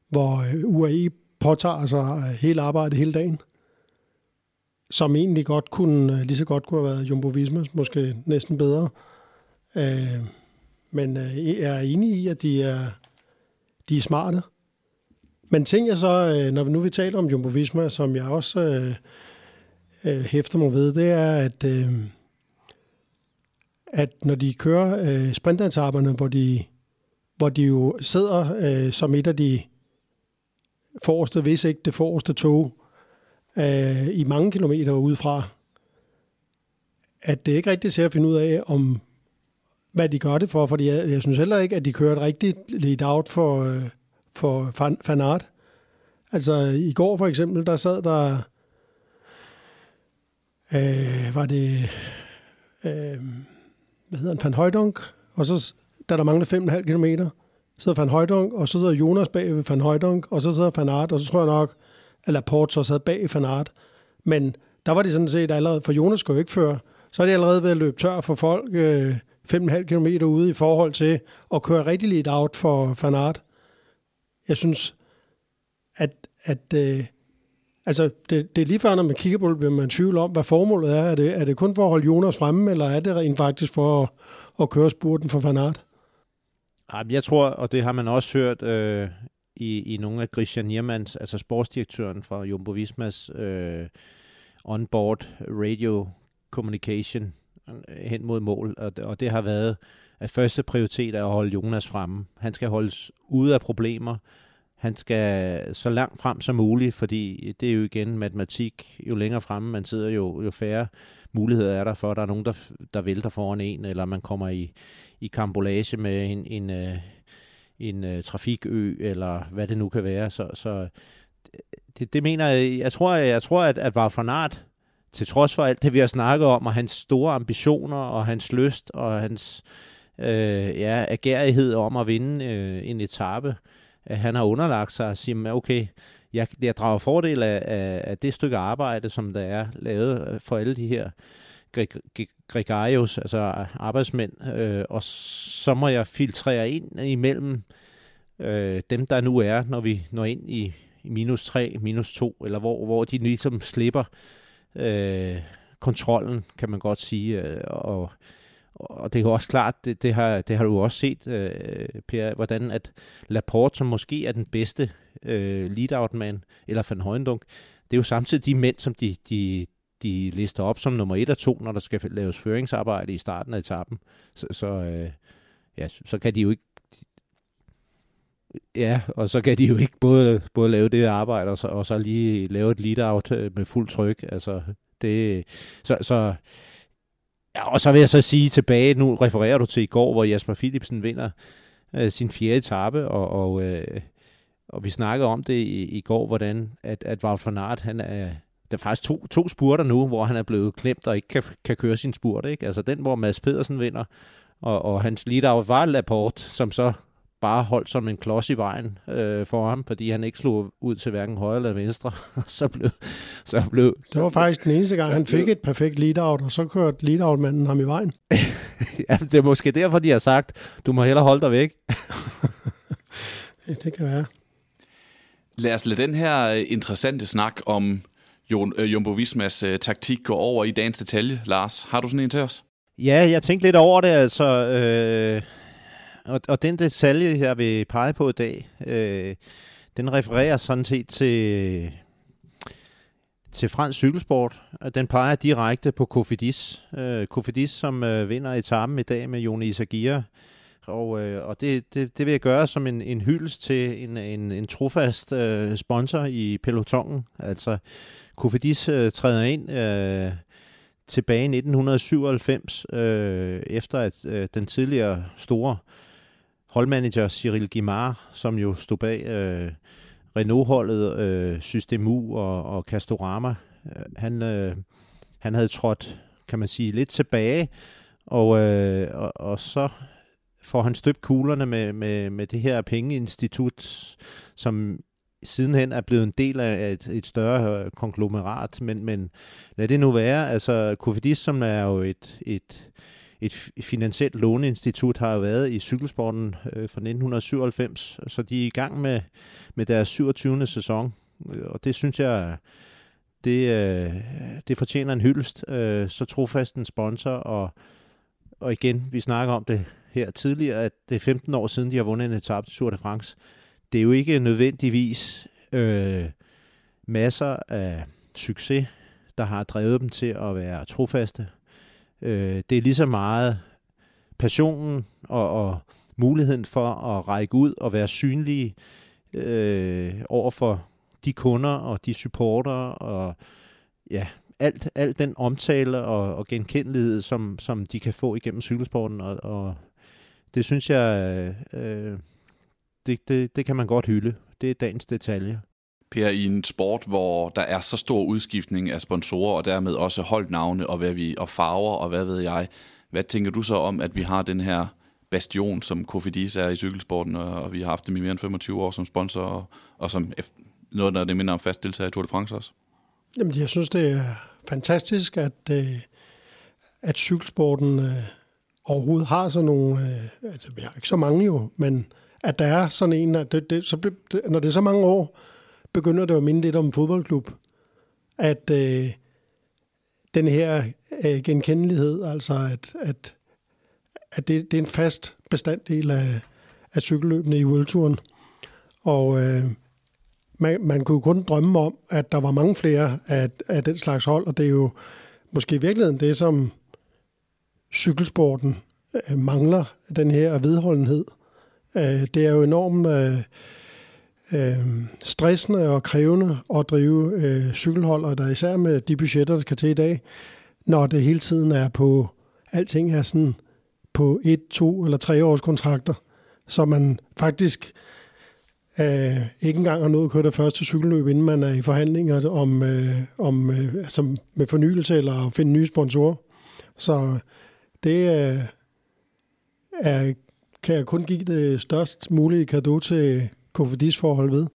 hvor øh, UAE påtager sig øh, hele arbejdet hele dagen, som egentlig godt kunne, øh, lige så godt kunne have været Jumbo Visma, måske næsten bedre. Øh, men jeg er enig i, at de er, de er smarte. Men tænker jeg så, øh, når vi nu vi taler om Jumbo Visma, som jeg også øh, øh, hæfter mig ved, det er, at, øh, at når de kører øh, sprinteretaperne, hvor de hvor de jo sidder øh, som et af de forreste, hvis ikke det forreste tog, øh, i mange kilometer udefra, at det ikke rigtigt ser at finde ud af, om hvad de gør det for, fordi jeg, jeg synes heller ikke, at de kører et rigtigt lead out for, øh, for fan, fanart. Altså i går for eksempel, der sad der, øh, var det, øh, hvad hedder han, Van Højdunk, og så da der manglede 5,5 km, sidder Van Højdunk, og så sidder Jonas bag ved Van Højdunk, og så sidder Van og så tror jeg nok, at Laporte så sad bag Van Men der var de sådan set allerede, for Jonas skulle jo ikke føre, så er de allerede ved at løbe tør for folk øh, 5,5 km ude i forhold til at køre rigtig lidt out for Van jeg synes, at, at øh, altså, det, det er lige før, når man kigger på det, bliver man tvivl om, hvad formålet er. Er det, er det kun for at holde Jonas fremme, eller er det rent faktisk for at, at køre spurten for Fanart? Jeg tror, og det har man også hørt øh, i, i nogle af Christian Niermans, altså sportsdirektøren fra Jumbo Vismas øh, onboard radio communication øh, hen mod mål, og det, og det har været, at første prioritet er at holde Jonas fremme. Han skal holdes ude af problemer. Han skal så langt frem som muligt, fordi det er jo igen matematik. Jo længere fremme man sidder, jo, jo færre muligheder er der for, at der er nogen, der, der vælter foran en, eller man kommer i, i kambolage med en, en, øh, en, en trafikø, eller hvad det nu kan være. Så, så det, det mener jeg, jeg tror, jeg, jeg tror at, at var van Aert, til trods for alt det, vi har snakket om, og hans store ambitioner, og hans lyst, og hans, øh, ja, agerighed om at vinde øh, en etape, at han har underlagt sig og siger, okay, jeg, jeg drager fordel af, af, af det stykke arbejde, som der er lavet øh, for alle de her gregarius, altså arbejdsmænd, øh, og så må jeg filtrere ind imellem øh, dem, der nu er, når vi når ind i, i minus 3, minus 2, eller hvor, hvor de ligesom slipper øh, kontrollen, kan man godt sige, øh, og og det er jo også klart, det, det, har, det har du også set, øh, Per, hvordan at Laporte, som måske er den bedste øh, lead-out-man, eller Van Højendunk, det er jo samtidig de mænd, som de, de, de lister op som nummer et og to, når der skal laves føringsarbejde i starten af etappen. Så, så, øh, ja, så kan de jo ikke Ja, og så kan de jo ikke både, både lave det arbejde, og så, og så lige lave et lead-out øh, med fuld tryk. Altså, det, så, så, ja, og så vil jeg så sige tilbage, nu refererer du til i går, hvor Jasper Philipsen vinder øh, sin fjerde etape, og, og, øh, og vi snakkede om det i, i går, hvordan at, at Wout van Aert, han er, der er faktisk to, to spurter nu, hvor han er blevet klemt og ikke kan, kan køre sin spurt. Ikke? Altså den, hvor Mads Pedersen vinder, og, og hans lead-out var Laporte, som så bare holdt som en klods i vejen øh, for ham, fordi han ikke slog ud til hverken højre eller venstre. [LAUGHS] så blev, så blev... Det var faktisk den eneste gang, han fik et perfekt lead-out, og så kørte lead-out-manden ham i vejen. [LAUGHS] ja, det er måske derfor, de har sagt, du må hellere holde dig væk. [LAUGHS] ja, det kan være. Lad os lade den her øh, interessante snak om øh, Jumbo Vismas uh, taktik gå over i dagens detalje. Lars, har du sådan en til os? Ja, jeg tænkte lidt over det. Altså, øh, og, og den detalje, jeg vil pege på i dag, øh, den refererer sådan set til, til fransk cykelsport. Den peger direkte på Kofidis. Øh, Kofidis, som øh, vinder etappen i dag med Jone Isagira. Og, øh, og det, det, det vil jeg gøre som en, en hyldest til en, en, en trofast øh, sponsor i pelotongen. Altså, Kofidis øh, træder ind øh, tilbage i 1997, øh, efter at øh, den tidligere store holdmanager Cyril Guimard, som jo stod bag øh, Renault-holdet, øh, Systemu og, og Castorama, øh, han, øh, han havde trådt, kan man sige, lidt tilbage, og, øh, og, og så får han støbt kuglerne med, med, med det her pengeinstitut, som sidenhen er blevet en del af et, et større øh, konglomerat, men, men lad det nu være. Altså, Cofidis, som er jo et, et, et finansielt låneinstitut, har jo været i cykelsporten øh, fra 1997, så de er i gang med, med deres 27. sæson, øh, og det synes jeg, det, øh, det fortjener en hyldest. Øh, så trofast en sponsor, og, og igen, vi snakker om det her tidligere, at det er 15 år siden, de har vundet en etape til Tour de France. Det er jo ikke nødvendigvis øh, masser af succes, der har drevet dem til at være trofaste. Øh, det er lige så meget passionen og, og muligheden for at række ud og være synlige øh, over for de kunder og de supporter og ja, alt, alt den omtale og, og genkendelighed, som, som de kan få igennem cykelsporten, og, og det synes jeg, øh, det, det, det kan man godt hylde. Det er dagens detalje. Per, i en sport, hvor der er så stor udskiftning af sponsorer, og dermed også holdnavne og, hvad vi, og farver, og hvad ved jeg, hvad tænker du så om, at vi har den her bastion, som Kofidis er i cykelsporten, og vi har haft dem i mere end 25 år som sponsor, og, og som noget, der det minder om fast deltager i Tour de France også? Jamen, jeg synes, det er fantastisk, at, øh, at cykelsporten øh, overhovedet har sådan nogle, øh, altså vi har ikke så mange jo, men at der er sådan en, at det, det, så, det, når det er så mange år, begynder det at minde lidt om en fodboldklub. At øh, den her øh, genkendelighed, altså at, at, at det, det er en fast bestanddel af, af cykelløbene i World Og øh, man, man kunne kun drømme om, at der var mange flere af, af den slags hold, og det er jo måske i virkeligheden det, som cykelsporten øh, mangler, den her vedholdenhed. Øh, det er jo enormt øh, øh, stressende og krævende at drive øh, cykelhold, og der især med de budgetter, der skal til i dag, når det hele tiden er på, alting er sådan på et, to eller tre års kontrakter, så man faktisk øh, ikke engang har nået at køre det første cykelløb, inden man er i forhandlinger om, øh, om øh, altså med fornyelse eller at finde nye sponsorer. Så det, øh, er, kan jeg kun give det størst mulige kado til Kofidis forhold ved.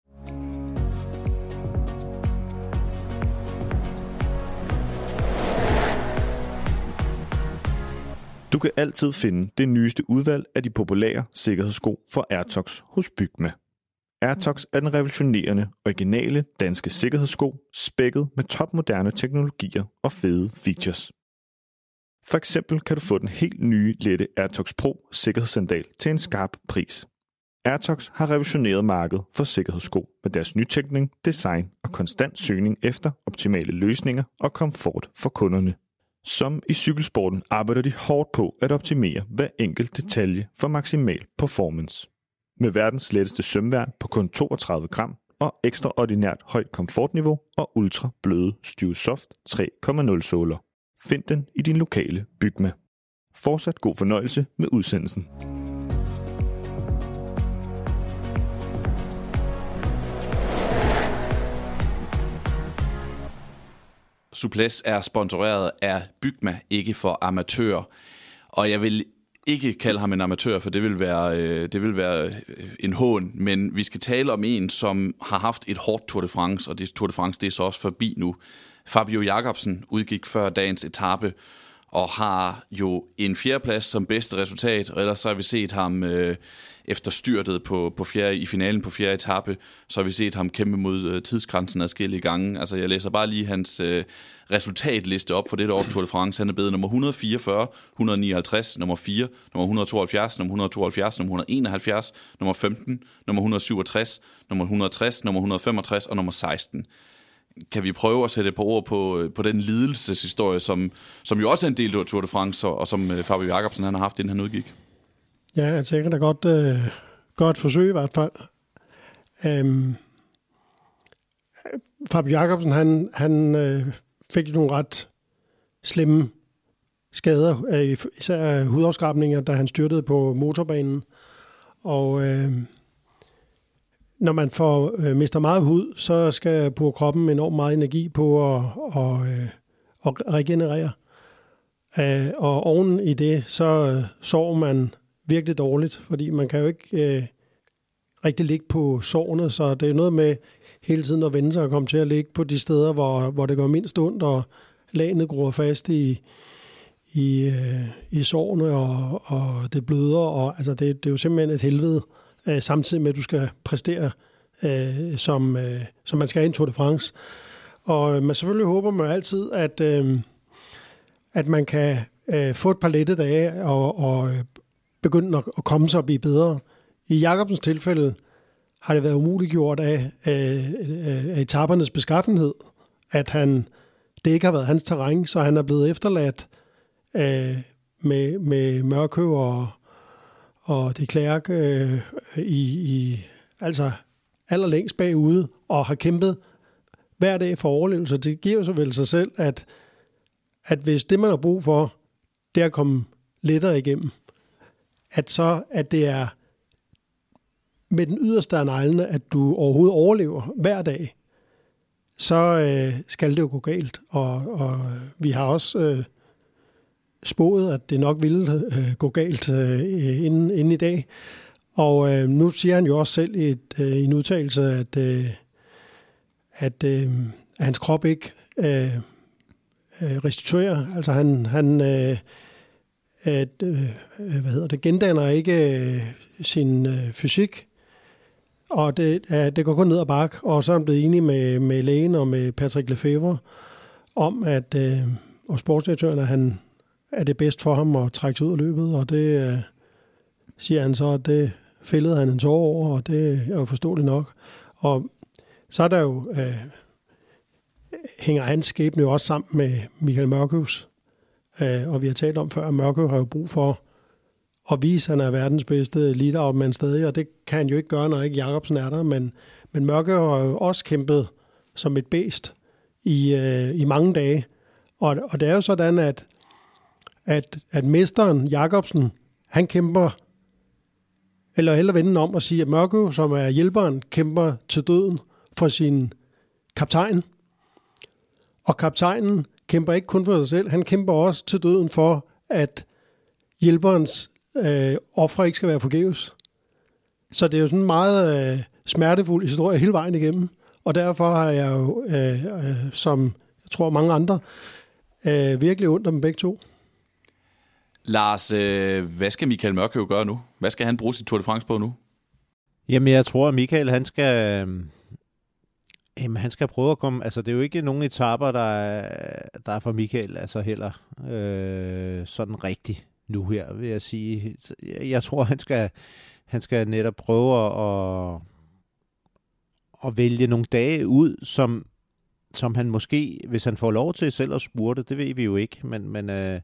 Du kan altid finde det nyeste udvalg af de populære sikkerhedssko for Airtox hos Bygma. Airtox er den revolutionerende, originale danske sikkerhedssko, spækket med topmoderne teknologier og fede features. For eksempel kan du få den helt nye lette Airtox Pro sikkerhedssandal til en skarp pris. Airtox har revolutioneret markedet for sikkerhedssko med deres nytænkning, design og konstant søgning efter optimale løsninger og komfort for kunderne. Som i cykelsporten arbejder de hårdt på at optimere hver enkelt detalje for maksimal performance. Med verdens letteste sømværn på kun 32 gram og ekstraordinært højt komfortniveau og ultra bløde Stiv Soft 3,0 såler. Find den i din lokale Bygma. Fortsat god fornøjelse med udsendelsen. Suples er sponsoreret af Bygma, ikke for amatører. Og jeg vil ikke kalde ham en amatør, for det vil være, øh, det vil være øh, en hån, men vi skal tale om en, som har haft et hårdt Tour de France, og det Tour de France det er så også forbi nu. Fabio Jacobsen udgik før dagens etape, og har jo en fjerdeplads som bedste resultat, og ellers så har vi set ham øh, efter styrtet på, på fjerde, i finalen på fjerde etape, så har vi set ham kæmpe mod øh, tidsgrænsen adskillige gange. Altså jeg læser bare lige hans øh, resultatliste op for det år Tour de France. Han er blevet nummer 144, 159, nummer 4, nummer 172, nummer 172, nummer 171, nummer 15, nummer 167, nummer 160, nummer 165 og nummer 16 kan vi prøve at sætte på ord på, øh, på den lidelseshistorie, som, som jo også er en del af Tour de France, og, og som øh, Fabio Jacobsen han har haft, inden han udgik? Ja, jeg tænker da godt, øh, godt forsøg i hvert fald. Øhm, Fabio Jacobsen, han, han øh, fik nogle ret slemme skader, øh, især hudafskrabninger, da han styrtede på motorbanen. Og øh, når man får øh, mister meget hud, så skal bruge kroppen enormt meget energi på at, og, øh, at regenerere. Øh, og oven i det, så øh, sover man virkelig dårligt, fordi man kan jo ikke øh, rigtig ligge på sårene, så det er noget med hele tiden at vende sig og komme til at ligge på de steder, hvor, hvor det går mindst ondt, og lagene gror fast i, i, øh, i sårene, og, og det bløder, og altså det, det er jo simpelthen et helvede, øh, Øh, samtidig med, at du skal præstere, øh, som, øh, som man skal i en Tour de France. Og øh, man selvfølgelig håber man altid, at, øh, at man kan øh, få et par lette dage og, og øh, begynde at, at komme sig og blive bedre. I Jacobsens tilfælde har det været umuliggjort af, af, af etapernes beskaffenhed, at han, det ikke har været hans terræn, så han er blevet efterladt øh, med, med Mørkø og, og de Klerk øh, i, i, altså allerlængst bagude, og har kæmpet hver dag for overlevelse. Det giver så vel sig selv, at, at hvis det, man har brug for, det er at komme lettere igennem, at så at det er med den yderste af neglene, at du overhovedet overlever hver dag, så øh, skal det jo gå galt. Og, og vi har også øh, spået, at det nok ville øh, gå galt øh, inden, inden i dag. Og øh, nu siger han jo også selv i, et, øh, i en udtalelse, at, øh, at, øh, at hans krop ikke øh, øh restituerer. Altså han, han øh, at, øh, øh, hvad hedder det, gendanner ikke øh, sin øh, fysik, og det, ja, det går kun ned ad bak, og så er han blevet enig med, med lægen og med Patrick Lefebvre om, at øh, og sportsdirektøren, at han er det bedst for ham at trække sig ud af løbet, og det øh, siger han så, at det fældede han en tår over, og det er jo forståeligt nok. Og så er der jo, øh, hænger hans skæbne jo også sammen med Michael Mørkøvs, øh, og vi har talt om før, at Mørkøv har jo brug for at vise, at han er verdens bedste leader, men stadig, og det kan han jo ikke gøre, når ikke Jacobsen er der, men, men Mørkøv har jo også kæmpet som et bedst i, øh, i mange dage, og, og det er jo sådan, at at, at mesteren Jakobsen, han kæmper, eller heller vende om at sige, at Mørkø, som er hjælperen, kæmper til døden for sin kaptajn. Og kaptajnen kæmper ikke kun for sig selv, han kæmper også til døden for, at hjælperens øh, ofre ikke skal være forgæves. Så det er jo sådan en meget øh, smertefuld historie hele vejen igennem. Og derfor har jeg jo, øh, øh, som jeg tror mange andre, øh, virkelig ondt om begge to. Lars, øh, hvad skal Michael Mørkøv gøre nu? Hvad skal han bruge sit Tour de France på nu? Jamen, jeg tror, at Michael, han skal... Øh, jamen, han skal prøve at komme... Altså, det er jo ikke nogen etaper, der er, der er for Michael, altså heller øh, sådan rigtigt nu her, vil jeg sige. Jeg tror, han skal, han skal netop prøve at, at vælge nogle dage ud, som, som han måske, hvis han får lov til selv at spurte, det ved vi jo ikke, men, men øh,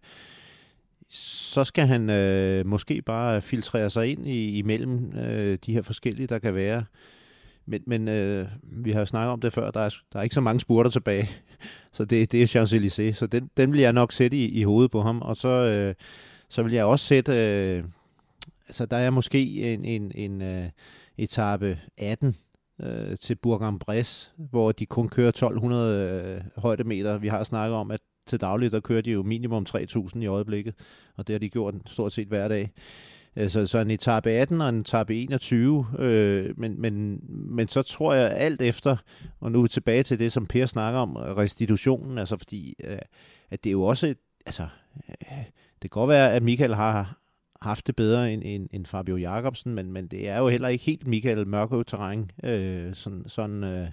så skal han øh, måske bare filtrere sig ind i, imellem øh, de her forskellige, der kan være. Men, men øh, vi har jo snakket om det før, der er, der er ikke så mange spurter tilbage, [LAUGHS] så det, det er Champs-Élysées, så den, den vil jeg nok sætte i, i hovedet på ham, og så, øh, så vil jeg også sætte, øh, altså der er måske en, en, en øh, etape 18, øh, til Bourg-en-Bresse, hvor de kun kører 1200 øh, højdemeter. Vi har snakket om, at til daglig, der kører de jo minimum 3000 i øjeblikket, og det har de gjort stort set hver dag. Altså, så, så en etape 18 og en etape 21, øh, men, men, men så tror jeg alt efter, og nu er vi tilbage til det, som Per snakker om, restitutionen, altså fordi, øh, at det er jo også, altså, øh, det kan godt være, at Michael har haft det bedre end, end, end Fabio Jacobsen, men, men det er jo heller ikke helt Michael Mørkøv-terræn, øh, sådan, sådan øh,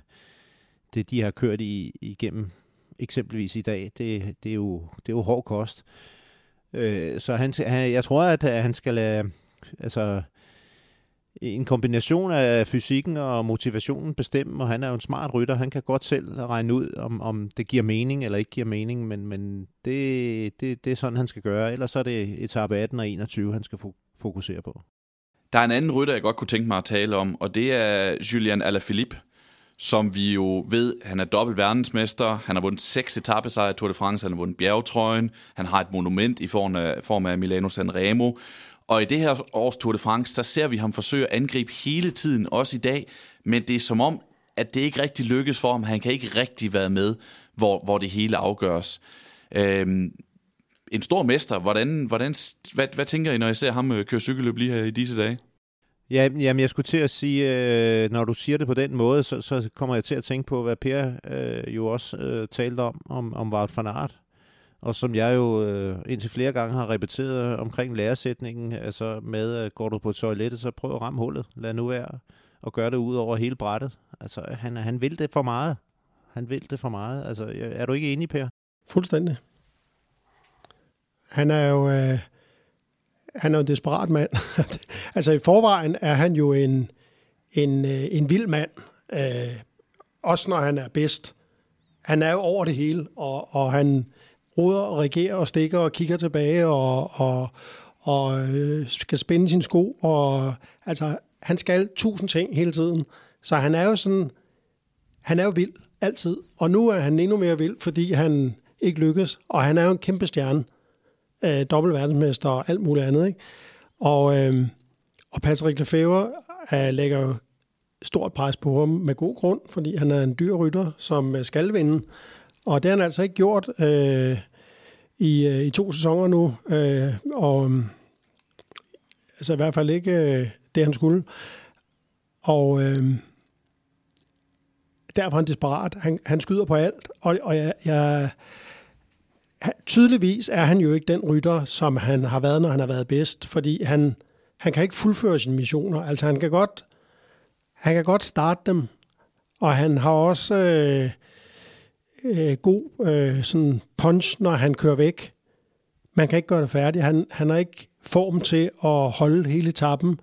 det de har kørt i, igennem eksempelvis i dag, det, det, er, jo, det er jo hård kost. Øh, så han, han, jeg tror, at han skal lade, altså, en kombination af fysikken og motivationen bestemme, og han er jo en smart rytter. Han kan godt selv regne ud, om, om det giver mening eller ikke giver mening, men, men det, det, det er sådan, han skal gøre. Ellers så er det etape 18 og 21, han skal fokusere på. Der er en anden rytter, jeg godt kunne tænke mig at tale om, og det er Julian Alaphilippe, som vi jo ved, han er dobbelt verdensmester. Han har vundet seks etappesejre i Tour de France, han har vundet bjergetrøjen, han har et monument i form af, form af Milano Sanremo, og i det her års Tour de France, der ser vi ham forsøge at angribe hele tiden, også i dag. Men det er som om, at det ikke rigtig lykkes for ham. Han kan ikke rigtig være med, hvor, hvor det hele afgøres. Øhm, en stor mester. Hvordan, hvordan, hvad, hvad tænker I, når I ser ham øh, køre cykelløb lige her i disse dage? Ja, jamen jeg skulle til at sige, øh, når du siger det på den måde, så, så kommer jeg til at tænke på, hvad Per øh, jo også øh, talte om, om, om Wout van Aert og som jeg jo øh, indtil flere gange har repeteret omkring læresætningen, altså med, øh, går du på toilettet, så prøv at ramme hullet. Lad nu være og gøre det ud over hele brættet. Altså, han, han vil det for meget. Han vil det for meget. Altså, er du ikke enig, Per? Fuldstændig. Han er jo, øh, han er en desperat mand. [LAUGHS] altså, i forvejen er han jo en, en, øh, en vild mand. Øh, også når han er bedst. Han er jo over det hele, og, og han, roder og regerer og stikker og kigger tilbage og, og, og øh, skal spænde sin sko. Og, altså, han skal tusind ting hele tiden. Så han er jo sådan, han er jo vild altid. Og nu er han endnu mere vild, fordi han ikke lykkes. Og han er jo en kæmpe stjerne. Øh, dobbelt verdensmester og alt muligt andet. Ikke? Og, øh, og Patrick Lefebvre øh, lægger jo stort pres på ham med god grund, fordi han er en dyr rytter, som øh, skal vinde. Og det har han altså ikke gjort øh, i, øh, i to sæsoner nu. Øh, og øhm, altså i hvert fald ikke øh, det, han skulle. Og øh, derfor er han desperat. Han, han skyder på alt. Og, og jeg, jeg, tydeligvis er han jo ikke den rytter, som han har været, når han har været bedst. Fordi han, han kan ikke fuldføre sine missioner. Altså han kan godt, han kan godt starte dem. Og han har også... Øh, øh, god øh, sådan punch, når han kører væk. Man kan ikke gøre det færdigt. Han, han har ikke form til at holde hele tappen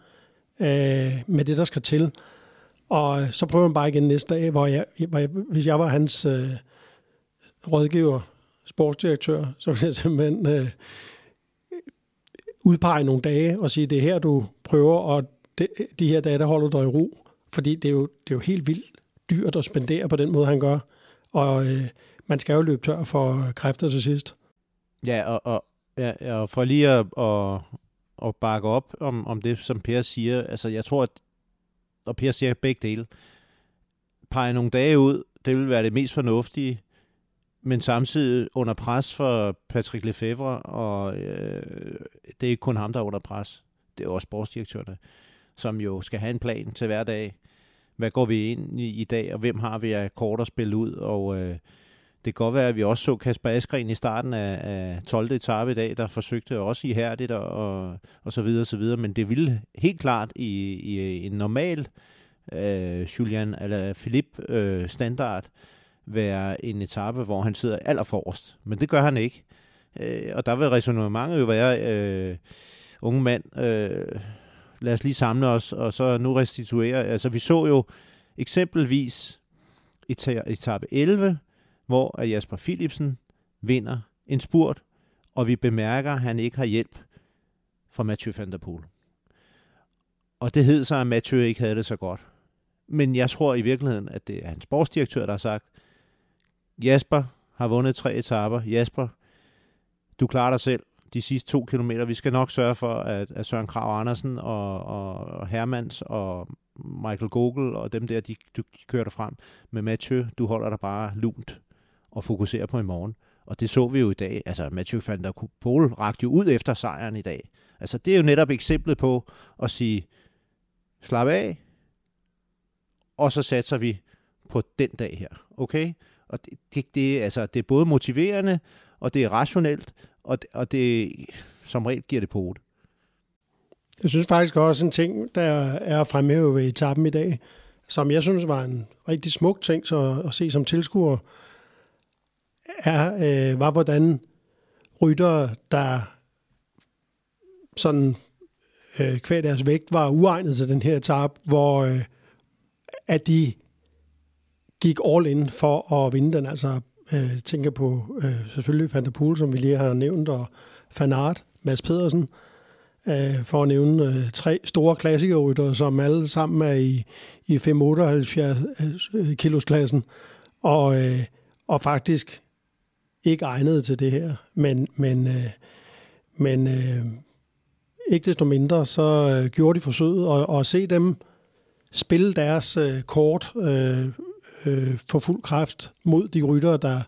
øh, med det, der skal til. Og så prøver han bare igen næste dag, hvor jeg, hvor jeg hvis jeg var hans øh, rådgiver, sportsdirektør, så vil jeg simpelthen øh, udpege nogle dage og sige, det er her, du prøver, og de, de her dage, der holder du dig i ro. Fordi det er, jo, det er jo helt vildt dyrt at spendere på den måde, han gør og øh, man skal jo løbe tør for kræfter til sidst. Ja, og, og, ja, og for lige at, at, og bakke op om, om det, som Per siger, altså jeg tror, at, og Per siger begge dele, pege nogle dage ud, det vil være det mest fornuftige, men samtidig under pres for Patrick Lefebvre, og øh, det er ikke kun ham, der er under pres. Det er også sportsdirektørerne, som jo skal have en plan til hver dag. Hvad går vi ind i i dag, og hvem har vi af kort at spille ud? Og øh, det kan godt være, at vi også så Kasper Askren i starten af, af 12. etape i dag, der forsøgte også ihærdigt og, og, og så videre og så videre, men det ville helt klart i, i en normal øh, Julian eller Philip øh, standard være en etape, hvor han sidder allerforrest. Men det gør han ikke. Øh, og der vil resonemanget jo være, øh, unge mand, øh, lad os lige samle os, og så nu restituere. Altså vi så jo eksempelvis etape 11, hvor Jasper Philipsen vinder en spurt, og vi bemærker, at han ikke har hjælp fra Mathieu van der Poel. Og det hed så, at Mathieu ikke havde det så godt. Men jeg tror i virkeligheden, at det er hans sportsdirektør, der har sagt, Jasper har vundet tre etaper. Jasper, du klarer dig selv de sidste to kilometer. Vi skal nok sørge for, at, at Søren Krav Andersen og, og Hermans og Michael Gogel og dem der, de, de kører dig frem. Men Mathieu, du holder dig bare lunt og fokuserer på i morgen. Og det så vi jo i dag. Altså, Mathieu van der Poel rakte jo ud efter sejren i dag. Altså, det er jo netop eksemplet på at sige, slap af, og så satser vi på den dag her. Okay? Og det, det, det, altså, det er både motiverende, og det er rationelt, og, og det som regel giver det på det. Jeg synes faktisk også en ting, der er fremhævet ved etappen i dag, som jeg synes var en rigtig smuk ting så at se som tilskuer, er, øh, var hvordan rytter, der sådan øh, kvæg deres vægt var uegnet til den her etape, hvor øh, at de gik all in for at vinde den. Altså øh, tænker på øh, selvfølgelig Van der Poel, som vi lige har nævnt, og Fanart, Mads Pedersen, øh, for at nævne øh, tre store klassikerrytter, som alle sammen er i, i 578 øh, kilos klassen, og, øh, og faktisk ikke egnet til det her, men, men, øh, men øh, ikke desto mindre, så øh, gjorde de forsøget, og, og se dem spille deres øh, kort øh, øh, for fuld kraft mod de ryttere, der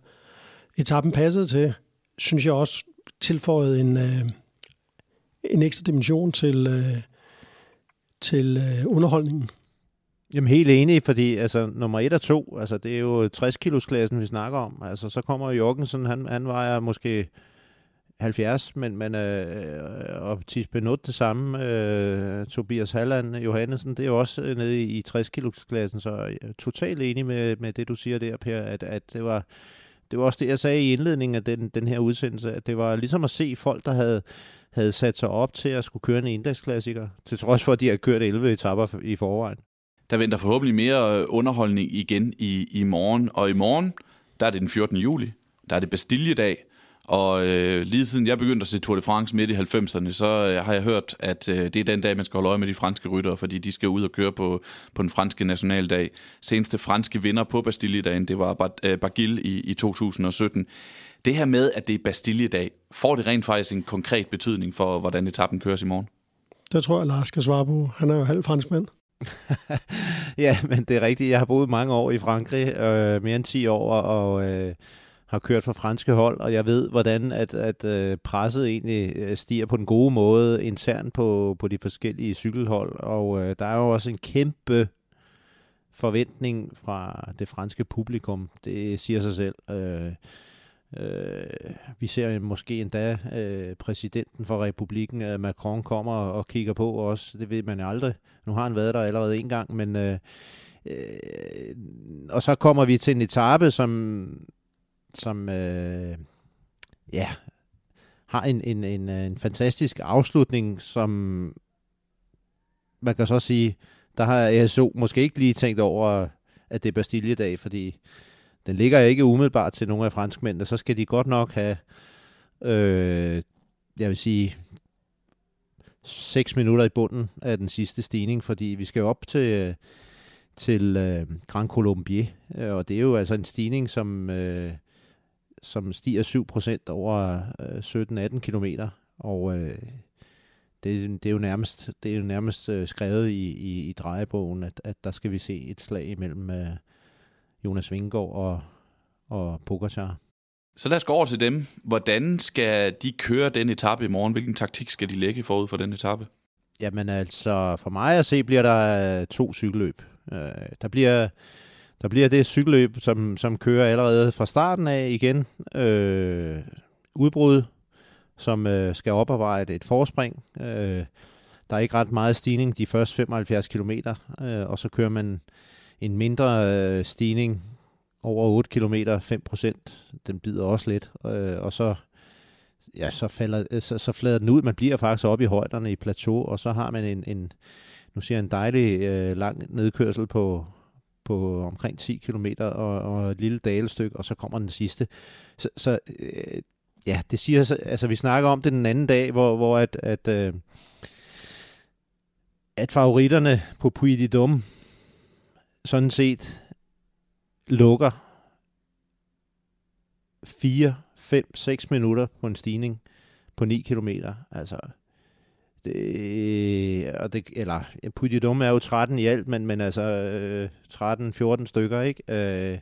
etappen passede til, synes jeg også tilføjede en, øh, en ekstra dimension til, øh, til øh, underholdningen. Jamen helt enig, fordi altså, nummer 1 og 2, altså, det er jo 60 kilos klassen, vi snakker om. Altså, så kommer Jorgensen, han, han vejer måske 70, men, men øh, øh og Tis Benot det samme, øh, Tobias Halland, Johannesen, det er jo også øh, nede i, i 60 kilos klassen, så jeg er totalt enig med, med det, du siger der, Per, at, at det var det var også det, jeg sagde i indledningen af den, den her udsendelse, at det var ligesom at se folk, der havde, havde sat sig op til at skulle køre en indeksklassiker, til trods for, at de har kørt 11 etapper i forvejen. Der venter forhåbentlig mere underholdning igen i, i morgen, og i morgen, der er det den 14. juli, der er det Bastille-dag, og øh, lige siden jeg begyndte at se Tour de France midt i 90'erne, så øh, har jeg hørt, at øh, det er den dag, man skal holde øje med de franske ryttere, fordi de skal ud og køre på, på den franske nationaldag. Seneste franske vinder på Bastille-dagen, det var øh, Bagil i, i 2017. Det her med, at det er Bastille-dag, får det rent faktisk en konkret betydning for, hvordan etappen køres i morgen? Det tror jeg, Lars skal svare på. Han er jo halv franskmand. [LAUGHS] ja, men det er rigtigt. Jeg har boet mange år i Frankrig, øh, mere end 10 år, og øh, har kørt for franske hold, og jeg ved, hvordan at, at øh, presset egentlig øh, stiger på den gode måde internt på, på de forskellige cykelhold, og øh, der er jo også en kæmpe forventning fra det franske publikum, det siger sig selv. Øh, øh, vi ser måske endda øh, præsidenten for republikken, øh, Macron, kommer og kigger på også, det ved man aldrig. Nu har han været der allerede en gang, men... Øh, øh, og så kommer vi til en etape, som som øh, ja, har en, en, en, øh, en fantastisk afslutning, som man kan så sige, der har ASO måske ikke lige tænkt over, at det er Bastille-dag, fordi den ligger ikke umiddelbart til nogle af franskmændene, så skal de godt nok have, øh, jeg vil sige, 6 minutter i bunden af den sidste stigning, fordi vi skal op til, øh, til øh, Grand Colombier, øh, og det er jo altså en stigning, som øh, som stiger 7% over øh, 17-18 km. Og øh, det, det, er jo nærmest, det er jo nærmest øh, skrevet i, i, i drejebogen, at, at der skal vi se et slag imellem øh, Jonas Vingegaard og, og Pogacar. Så lad os gå over til dem. Hvordan skal de køre den etape i morgen? Hvilken taktik skal de lægge forud for den etape? Jamen altså, for mig at se, bliver der øh, to cykelløb. Øh, der bliver der bliver det cykelløb, som, som kører allerede fra starten af igen. Øh, udbrud, som øh, skal oparbejde et forspring. Øh, der er ikke ret meget stigning de første 75 km, øh, og så kører man en mindre øh, stigning over 8 km, 5% Den bider også lidt, øh, og så ja, så, falder, øh, så, så flader den ud. Man bliver faktisk oppe i højderne i plateau, og så har man en, en nu siger jeg, en dejlig øh, lang nedkørsel på, på omkring 10 km og, og et lille dalestykke, og så kommer den sidste. Så, så øh, ja, det siger, altså vi snakker om det den anden dag, hvor, hvor at, at, øh, at favoritterne på Puy de Dum sådan set lukker 4, 5, 6 minutter på en stigning på 9 km. Altså, det, og det, eller Puy er jo 13 i alt, men, men altså øh, 13-14 stykker, ikke? Øh,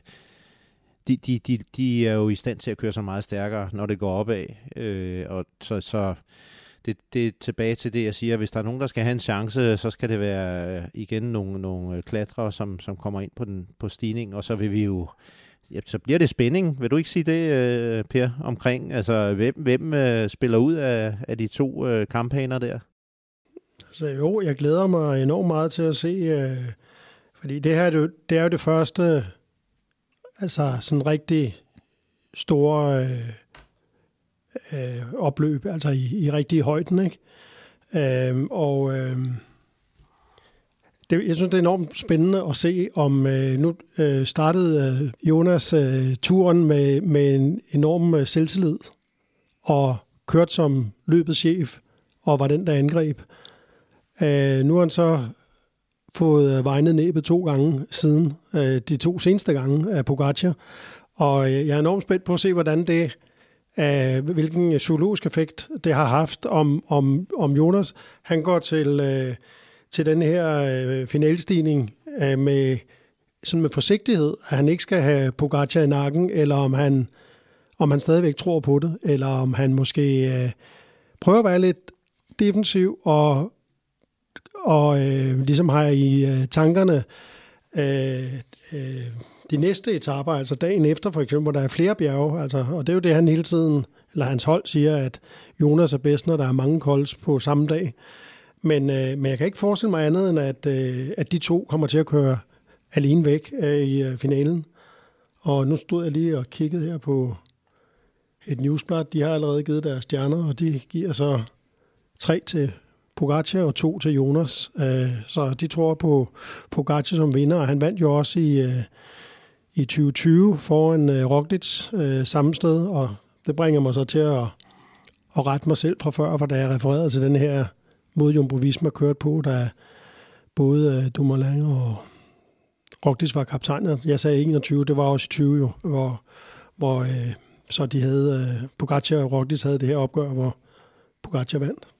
de, de, de, de er jo i stand til at køre så meget stærkere, når det går opad. Øh, og så, så det, det er tilbage til det, jeg siger. Hvis der er nogen, der skal have en chance, så skal det være øh, igen nogle, nogle øh, klatrere, som, som kommer ind på, den, på stigningen, og så vil vi jo ja, så bliver det spænding. Vil du ikke sige det, øh, Per, omkring, altså hvem, hvem spiller ud af, af de to kampaner der? Så jo, jeg glæder mig enormt meget til at se, øh, fordi det her det, det er jo det første, altså sådan rigtig store øh, øh, opløb, altså i, i rigtig højden, ikke? Øh, og øh, det, jeg synes, det er enormt spændende at se, om øh, nu øh, startede øh, Jonas øh, turen med, med en enorm øh, selvtillid og kørt som løbets chef og var den, der angreb. Øh, nu har han så fået øh, vejnet næbet to gange siden, øh, de to seneste gange af Pogacar. Og øh, jeg er enormt spændt på at se, hvordan det, øh, hvilken psykologisk effekt det har haft om, om, om Jonas. Han går til, øh, til den her øh, finalstigning øh, med, sådan med forsigtighed, at han ikke skal have Pogacar i nakken, eller om han, om han stadigvæk tror på det, eller om han måske øh, prøver at være lidt defensiv og og øh, ligesom har jeg i øh, tankerne øh, øh, de næste etaper, altså dagen efter for eksempel, hvor der er flere bjerge, altså, og det er jo det, han hele tiden, eller hans hold siger, at Jonas er bedst, når der er mange kolds på samme dag. Men, øh, men jeg kan ikke forestille mig andet, end at, øh, at de to kommer til at køre alene væk øh, i øh, finalen. Og nu stod jeg lige og kiggede her på et newsblad. De har allerede givet deres stjerner, og de giver så tre til Pogacar og to til Jonas. Øh, så de tror på Pogacar som vinder, og han vandt jo også i, øh, i 2020 foran øh, Roglic øh, samme sted, og det bringer mig så til at, at rette mig selv fra før, for da jeg refererede til den her mod Jumbo Visma kørt på, da både øh, Dumoulin og Roglic var kaptajner. Jeg sagde 21, det var også 20 jo, hvor, hvor øh, så de havde, Pogacar og Roglic havde det her opgør, hvor Pogacar vandt.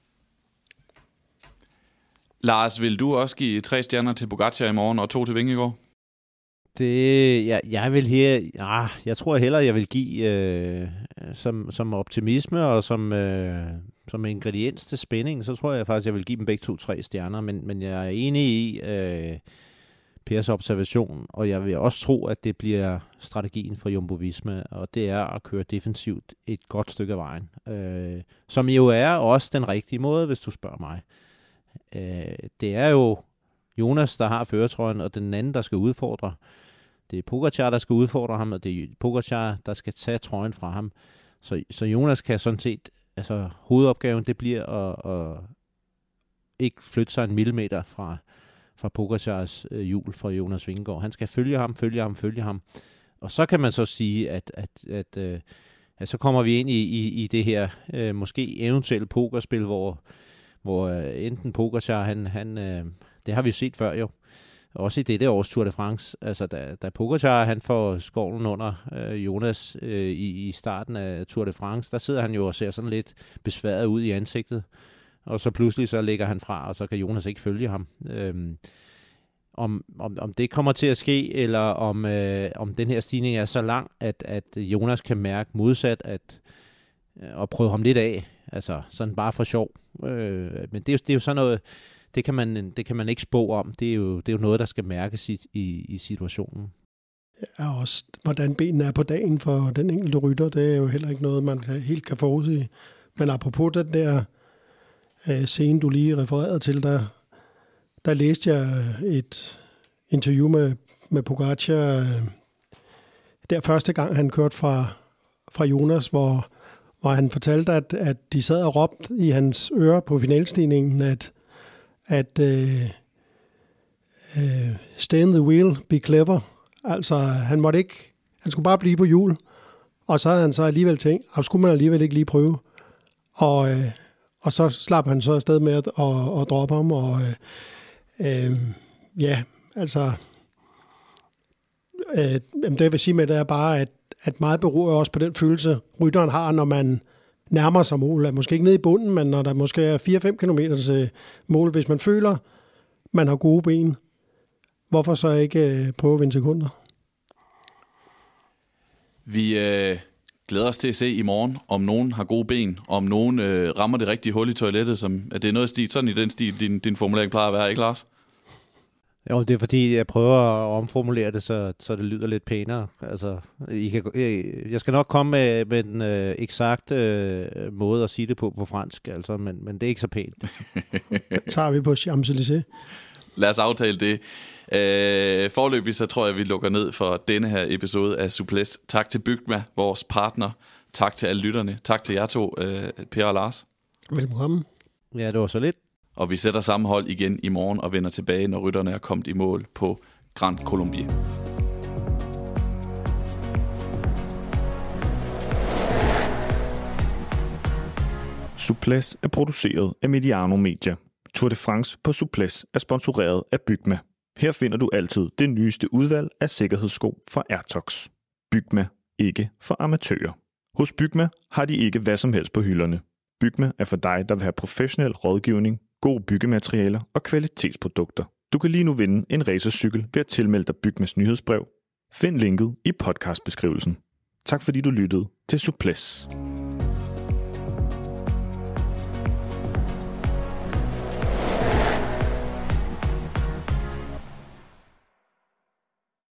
Lars, vil du også give tre stjerner til Pogacar i morgen og to til Vingegaard? Det, jeg, jeg vil her, ja, jeg tror hellere, jeg vil give øh, som, som optimisme og som, øh, som ingrediens til spænding, så tror jeg faktisk, jeg vil give dem begge to tre stjerner, men, men jeg er enig i øh, Pers observation, og jeg vil også tro, at det bliver strategien for Jumbo Visma, og det er at køre defensivt et godt stykke af vejen, øh, som jo er også den rigtige måde, hvis du spørger mig. Øh, Øh, det er jo Jonas, der har føretrøjen, og den anden, der skal udfordre. Det er Pogacar, der skal udfordre ham, og det er Pogacar, der skal tage trøjen fra ham. Så, så Jonas kan sådan set, altså hovedopgaven, det bliver at, at ikke flytte sig en millimeter fra, fra Pogacars øh, hjul fra Jonas Vingegaard. Han skal følge ham, følge ham, følge ham. Og så kan man så sige, at, at, at, øh, at så kommer vi ind i, i, i det her øh, måske eventuelle pokerspil, hvor hvor øh, enten Pogacar, han, han, øh, det har vi jo set før jo, også i dette års Tour de France, altså da, da Pogacar han får skovlen under øh, Jonas øh, i, i starten af Tour de France, der sidder han jo og ser sådan lidt besværet ud i ansigtet, og så pludselig så lægger han fra, og så kan Jonas ikke følge ham. Øhm, om, om, om det kommer til at ske, eller om, øh, om den her stigning er så lang, at, at Jonas kan mærke modsat, at øh, og prøve ham lidt af, altså sådan bare for sjov. Øh, men det er, jo, det er jo sådan noget, det kan man, det kan man ikke spå om. Det er jo, det er jo noget, der skal mærkes i, i, i situationen. Ja, også hvordan benene er på dagen for den enkelte rytter, det er jo heller ikke noget, man helt kan forudse. Men apropos den der øh, scene, du lige refererede til, der, der læste jeg et interview med, med Pogacar, øh, der første gang han kørte fra, fra Jonas, hvor, hvor han fortalte, at, at de sad og råbte i hans ører på finalstigningen, at, at uh, uh, stay in the wheel, be clever. Altså, han måtte ikke, han skulle bare blive på hjul. Og så havde han så alligevel tænkt, at skulle man alligevel ikke lige prøve. Og, uh, og så slap han så afsted med at, at, at droppe ham, og uh, uh, ja, altså, Øh, det jeg vil sige med det er bare, at, at meget beror også på den følelse, rytteren har, når man nærmer sig mål. Måske ikke nede i bunden, men når der måske er 4-5 km til mål, hvis man føler, man har gode ben, hvorfor så ikke øh, prøve at vinde sekunder? Vi øh, glæder os til at se i morgen, om nogen har gode ben, om nogen øh, rammer det rigtige hul i toilettet, som, at det er noget stil, sådan i den stil, din, din formulering plejer at være, ikke Lars? Jo, det er fordi, jeg prøver at omformulere det, så, så det lyder lidt pænere. Altså, I kan, jeg, skal nok komme med, med den øh, eksakte øh, måde at sige det på på fransk, altså, men, men det er ikke så pænt. [LAUGHS] Den tager vi på Champs-Élysées. Lad os aftale det. Øh, forløbig så tror jeg, vi lukker ned for denne her episode af Suples. Tak til Bygma, vores partner. Tak til alle lytterne. Tak til jer to, øh, Per og Lars. Velkommen. Ja, det var så lidt. Og vi sætter samme hold igen i morgen og vender tilbage, når rytterne er kommet i mål på Grand Colombier. Suples er produceret af Mediano Media. Tour de France på Suples er sponsoreret af Bygma. Her finder du altid det nyeste udvalg af sikkerhedssko fra Airtox. Bygma, ikke for amatører. Hos Bygma har de ikke hvad som helst på hylderne. Bygma er for dig, der vil have professionel rådgivning, gode byggematerialer og kvalitetsprodukter. Du kan lige nu vinde en racercykel ved at tilmelde dig Bygmas nyhedsbrev. Find linket i podcastbeskrivelsen. Tak fordi du lyttede til Suples.